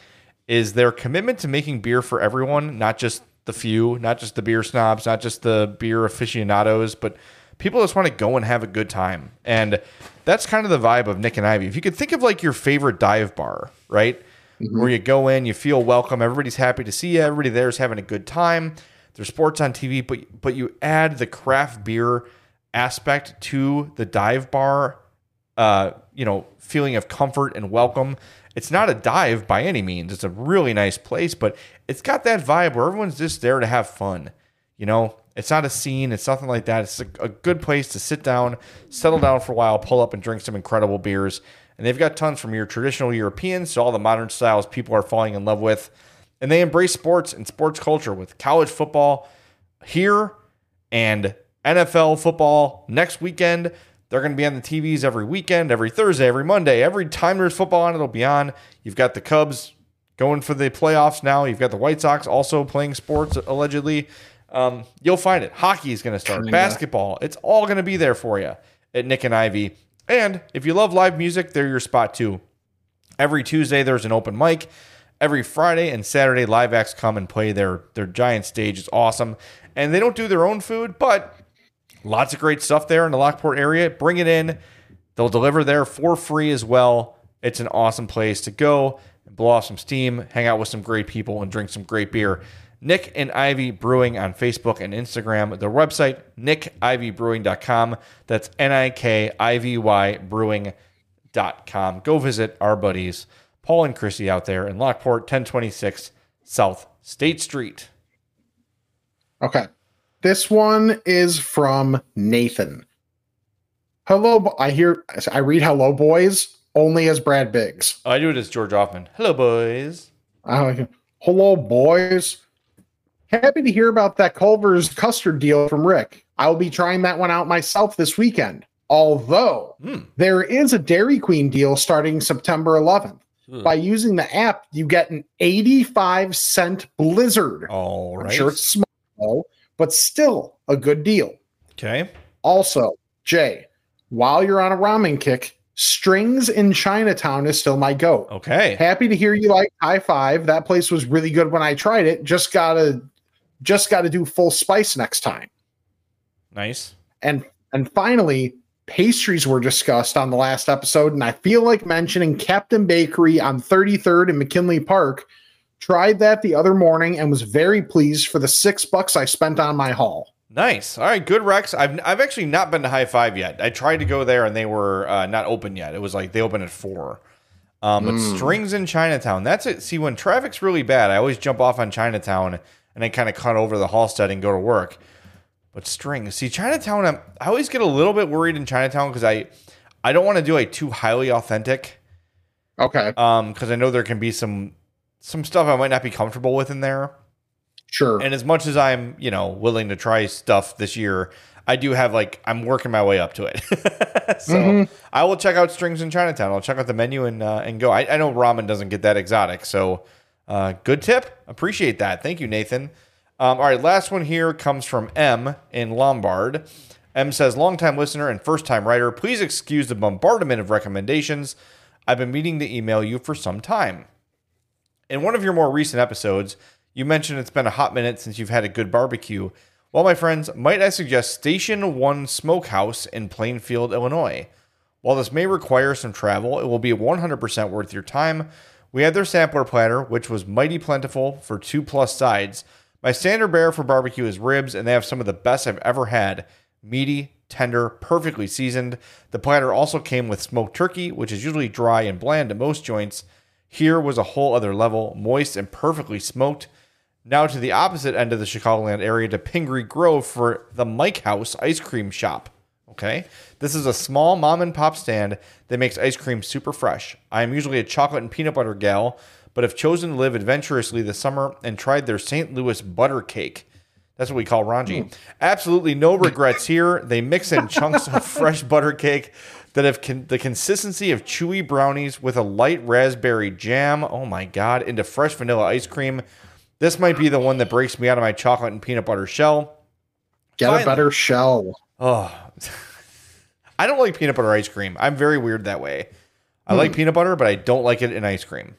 B: is their commitment to making beer for everyone, not just the few, not just the beer snobs, not just the beer aficionados, but people just want to go and have a good time. And that's kind of the vibe of Nik and Ivy. If you could think of like your favorite dive bar, right? Where you go in, you feel welcome, everybody's happy to see you, everybody there's having a good time. There's sports on TV, but but you add the craft beer aspect to the dive bar uh, you know, feeling of comfort and welcome. It's not a dive by any means. It's a really nice place, but it's got that vibe where everyone's just there to have fun. You know, it's not a scene. It's nothing like that. It's a, a good place to sit down, settle down for a while, pull up and drink some incredible beers. And they've got tons from your traditional Europeans to all the modern styles people are falling in love with. And they embrace sports and sports culture with college football here and NFL football next weekend. They're going to be on the TVs every weekend, every Thursday, every Monday. Every time there's football on, it'll be on. You've got the Cubs going for the playoffs now. You've got the White Sox also playing sports allegedly. Um, you'll find it. Hockey is going to start. Basketball. It's all going to be there for you at Nik and Ivy. And if you love live music, they're your spot too. Every Tuesday there's an open mic. Every Friday and Saturday, live acts come and play their their giant stage. It's awesome, and they don't do their own food, but lots of great stuff there in the Lockport area. Bring it in; they'll deliver there for free as well. It's an awesome place to go and blow off some steam, hang out with some great people, and drink some great beer. Nik and Ivy Brewing on Facebook and Instagram. Their website, nikivybrewing.com. That's N I K I V Y brewing.com. Go visit our buddies, Paul and Chrissy, out there in Lockport, 1026 South State Street.
A: Okay. This one is from Nathan. Hello, I hear, I read hello, boys, only as Brad Biggs.
B: I do it as George Hoffman. Hello, boys.
A: I hello, boys. Happy to hear about that Culver's custard deal from Rick. I'll be trying that one out myself this weekend. Although
B: Hmm.
A: there is a Dairy Queen deal starting September 11th.
B: Hmm.
A: By using the app, you get an 85 cent blizzard.
B: All right.
A: I'm sure it's small, but still a good deal.
B: Okay.
A: Also, Jay, while you're on a ramen kick, Strings in Chinatown is still my goat.
B: Okay.
A: Happy to hear you like high five. That place was really good when I tried it. Just gotta just gotta do full spice next time.
B: Nice.
A: And and finally, pastries were discussed on the last episode, and I feel like mentioning Captain Bakery on 33rd and McKinley Park. Tried that the other morning and was very pleased for the six bucks I spent on my haul.
B: Nice. All right. Good, Rex. I've I've actually not been to High Five yet. I tried to go there and they were uh, not open yet. It was like they open at four. Um, but strings in Chinatown. That's it. See, when traffic's really bad, I always jump off on Chinatown and I kind of cut over the Halsted and go to work. But strings. See, Chinatown. I'm, I always get a little bit worried in Chinatown because I I don't want to do a too highly authentic.
A: Okay,
B: Um, because I know there can be some some stuff I might not be comfortable with in there.
A: sure.
B: And as much as I'm, you know, willing to try stuff this year, I do have like I'm working my way up to it. so I will check out Strings in Chinatown. I'll check out the menu and uh, and go. I, I know ramen doesn't get that exotic, so uh, good tip. Appreciate that. Thank you, Nathan. Um, all right, last one here comes from M in Lombard. M says, longtime listener and first time writer, please excuse the bombardment of recommendations. I've been meaning to email you for some time. In one of your more recent episodes, you mentioned it's been a hot minute since you've had a good barbecue. Well, my friends, might I suggest Station 1 Smokehouse in Plainfield, Illinois? While this may require some travel, it will be 100% worth your time. We had their sampler platter, which was mighty plentiful for two plus sides. My standard bear for barbecue is ribs, and they have some of the best I've ever had. Meaty, tender, perfectly seasoned. The platter also came with smoked turkey, which is usually dry and bland at most joints. Here was a whole other level, moist and perfectly smoked. Now to the opposite end of the Chicagoland area to Pingree Grove for the Mike House ice cream shop. Okay. This is a small mom and pop stand that makes ice cream super fresh. I am usually a chocolate and peanut butter gal, but have chosen to live adventurously this summer and tried their St. Louis butter cake. That's what we call Ranji. Hmm. Absolutely no regrets here. They mix in chunks of fresh butter cake that have con- the consistency of chewy brownies with a light raspberry jam. Oh my God, into fresh vanilla ice cream. This might be the one that breaks me out of my chocolate and peanut butter shell.
A: Get
B: finally.
A: a better shell.
B: Oh, I don't like peanut butter ice cream. I'm very weird that way. I like peanut butter, but I don't like it in ice cream.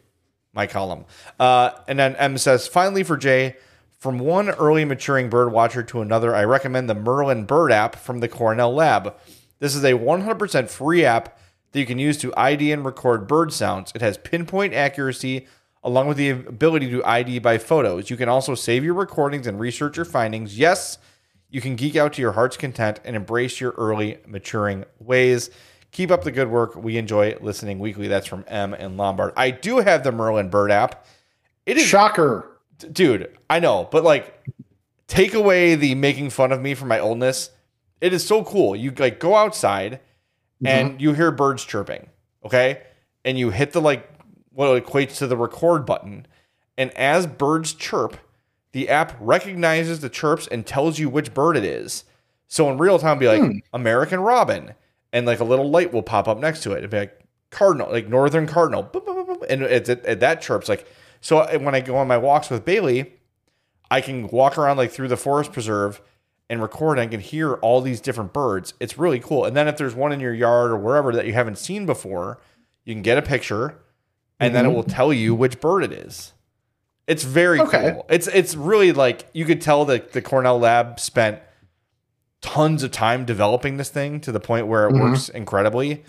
B: My column. Uh, and then M says, finally for Jay, from one early maturing bird watcher to another, I recommend the Merlin Bird app from the Cornell Lab. This is a 100% free app that you can use to ID and record bird sounds. It has pinpoint accuracy along with the ability to ID by photos. You can also save your recordings and research your findings. Yes, you can geek out to your heart's content and embrace your early maturing ways. Keep up the good work. We enjoy listening weekly. That's from M and Lombard. I do have the Merlin Bird app. It is
A: Shocker.
B: dude, I know, but like take away the making fun of me for my oldness. It is so cool. You like go outside and mm-hmm. you hear birds chirping, okay? And you hit the like what equates to the record button. And as birds chirp, the app recognizes the chirps and tells you which bird it is. So in real time, be like hmm. American Robin, and like a little light will pop up next to it. It'd be like Cardinal, like Northern Cardinal, and it's it, it- that chirps like So when I go on my walks with Bailey, I can walk around like through the forest preserve and record and I can hear all these different birds. It's really cool. And then if there's one in your yard or wherever that you haven't seen before, you can get a picture and then it mm-hmm. will tell you which bird it is. It's very
A: Okay.
B: cool. It's it's really like you could tell that the Cornell lab spent tons of time developing this thing to the point where it mm-hmm. works incredibly.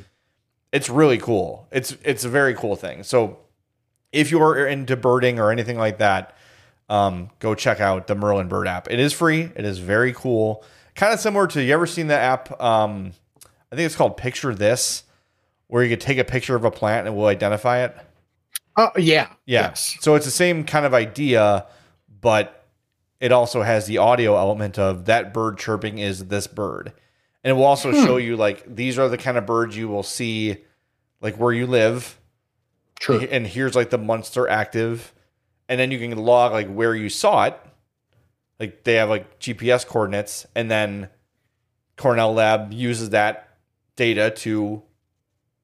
B: It's really cool. It's it's a very cool thing. So if you're into birding or anything like that, um, go check out the Merlin Bird app. It is free. It is very cool. Kind of similar to you ever seen the app? Um, I think it's called Picture This, where you could take a picture of a plant and it will identify it.
A: Oh yeah.
B: Yeah.
A: Yes.
B: So it's the same kind of idea, but it also has the audio element of that bird chirping is this bird. And it will also show you like these are the kind of birds you will see like where you live.
A: True.
B: And here's like the months they're active. And then you can log like where you saw it. Like they have like GPS coordinates and then Cornell Lab uses that data to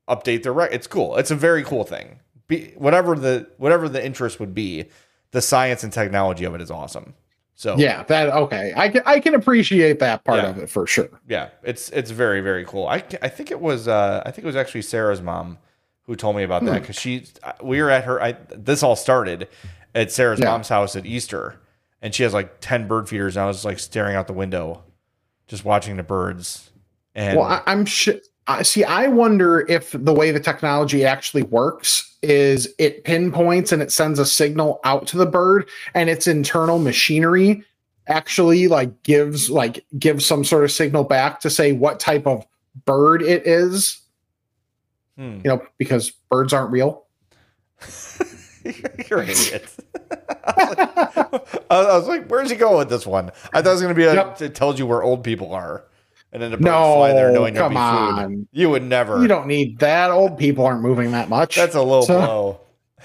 B: update their rec. It's cool. It's a very cool thing. Be, whatever the whatever the interest would be, the science and technology of it is awesome. So
A: Yeah. That okay. I can I can appreciate that part
B: Yeah.
A: of it for sure.
B: yeah, it's it's very very cool. I I think it was uh I think it was actually Sarah's mom who told me about
A: Hmm.
B: that because she we were at her. I this all started at Sarah's
A: Yeah.
B: mom's house at Easter, and she has like ten bird feeders. And I was like staring out the window, just watching the birds. And
A: Well, I, I'm sure. I see. I wonder if the way the technology actually works is it pinpoints and it sends a signal out to the bird, and its internal machinery actually like gives like gives some sort of signal back to say what type of bird it is.
B: Hmm.
A: You know, because birds aren't real.
B: You're an idiot. I was like, "Where's he going with this one?" I thought it was going to be a,
A: Yep.
B: it tells you where old people are, and then the birds
A: No,
B: fly there knowing there'll
A: come
B: be food.
A: on.
B: You would never.
A: You don't need that. Old people aren't moving that much.
B: That's a low
A: So-
B: blow.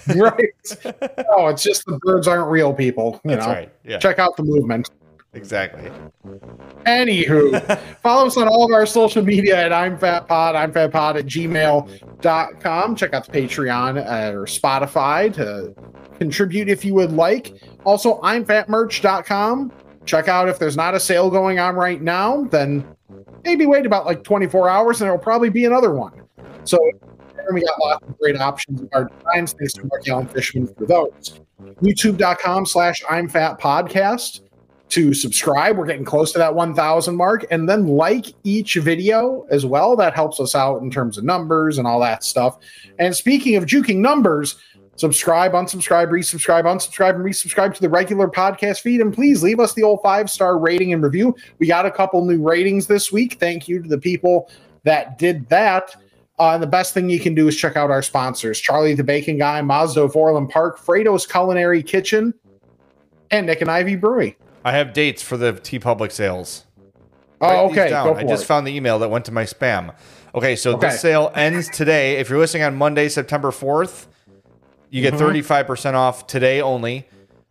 A: right. no, it's just the birds aren't real people. You
B: That's
A: know,
B: right. Yeah,
A: check out the movement.
B: Exactly.
A: Anywho, follow us on all of our social media at I'm Fat Pod, I'm Fat Pod at gmail.com. Check out the Patreon uh, or Spotify to contribute if you would like. Also, I'm fatmerch.com. Check out if there's not a sale going on right now, then maybe wait about like 24 hours and there'll probably be another one. So we got lots of great options in our designs. Thanks to Mark Allen Fishman for those. YouTube.com slash I'm Fat Podcast to subscribe. We're getting close to that 1,000 mark. And then like each video as well. That helps us out in terms of numbers and all that stuff. And speaking of juking numbers, subscribe, unsubscribe, resubscribe, unsubscribe, and resubscribe to the regular podcast feed. And please leave us the old five star rating and review. We got a couple new ratings this week. Thank you to the people that did that. Uh, and the best thing you can do is check out our sponsors Charlie the Bacon Guy, Mazda of Orland Park, Frato's Culinary Kitchen, and Nik and Ivy Brewery.
B: I have dates for the TeePublic sales.
A: Oh, okay.
B: I just
A: it.
B: found the email that went to my spam. Okay, so
A: Okay.
B: this sale ends today. If you're listening on Monday, September 4th, you get
A: Mm-hmm.
B: 35% off today only.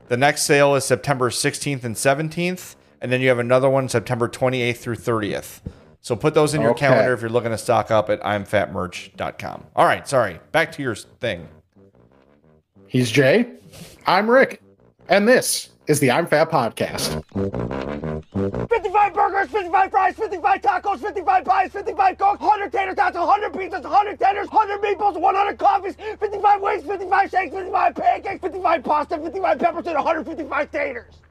B: The next sale is September 16th and 17th, and then you have another one September 28th through 30th. So put those in your
A: Okay.
B: calendar if you're looking to stock up at imfatmerch.com. All right, sorry. Back to your thing.
A: He's Jay. I'm Rick. And this is the I'm Fat Podcast.
E: 55 burgers, 55 fries, 55 tacos, 55 pies, 55 coke, 100 tater tots, 100 pizzas, 100 tenders, 100 meatballs, 100 coffees, 55 wings, 55 shakes, 55 pancakes, 55 pasta, 55 peppers, and 155 taters.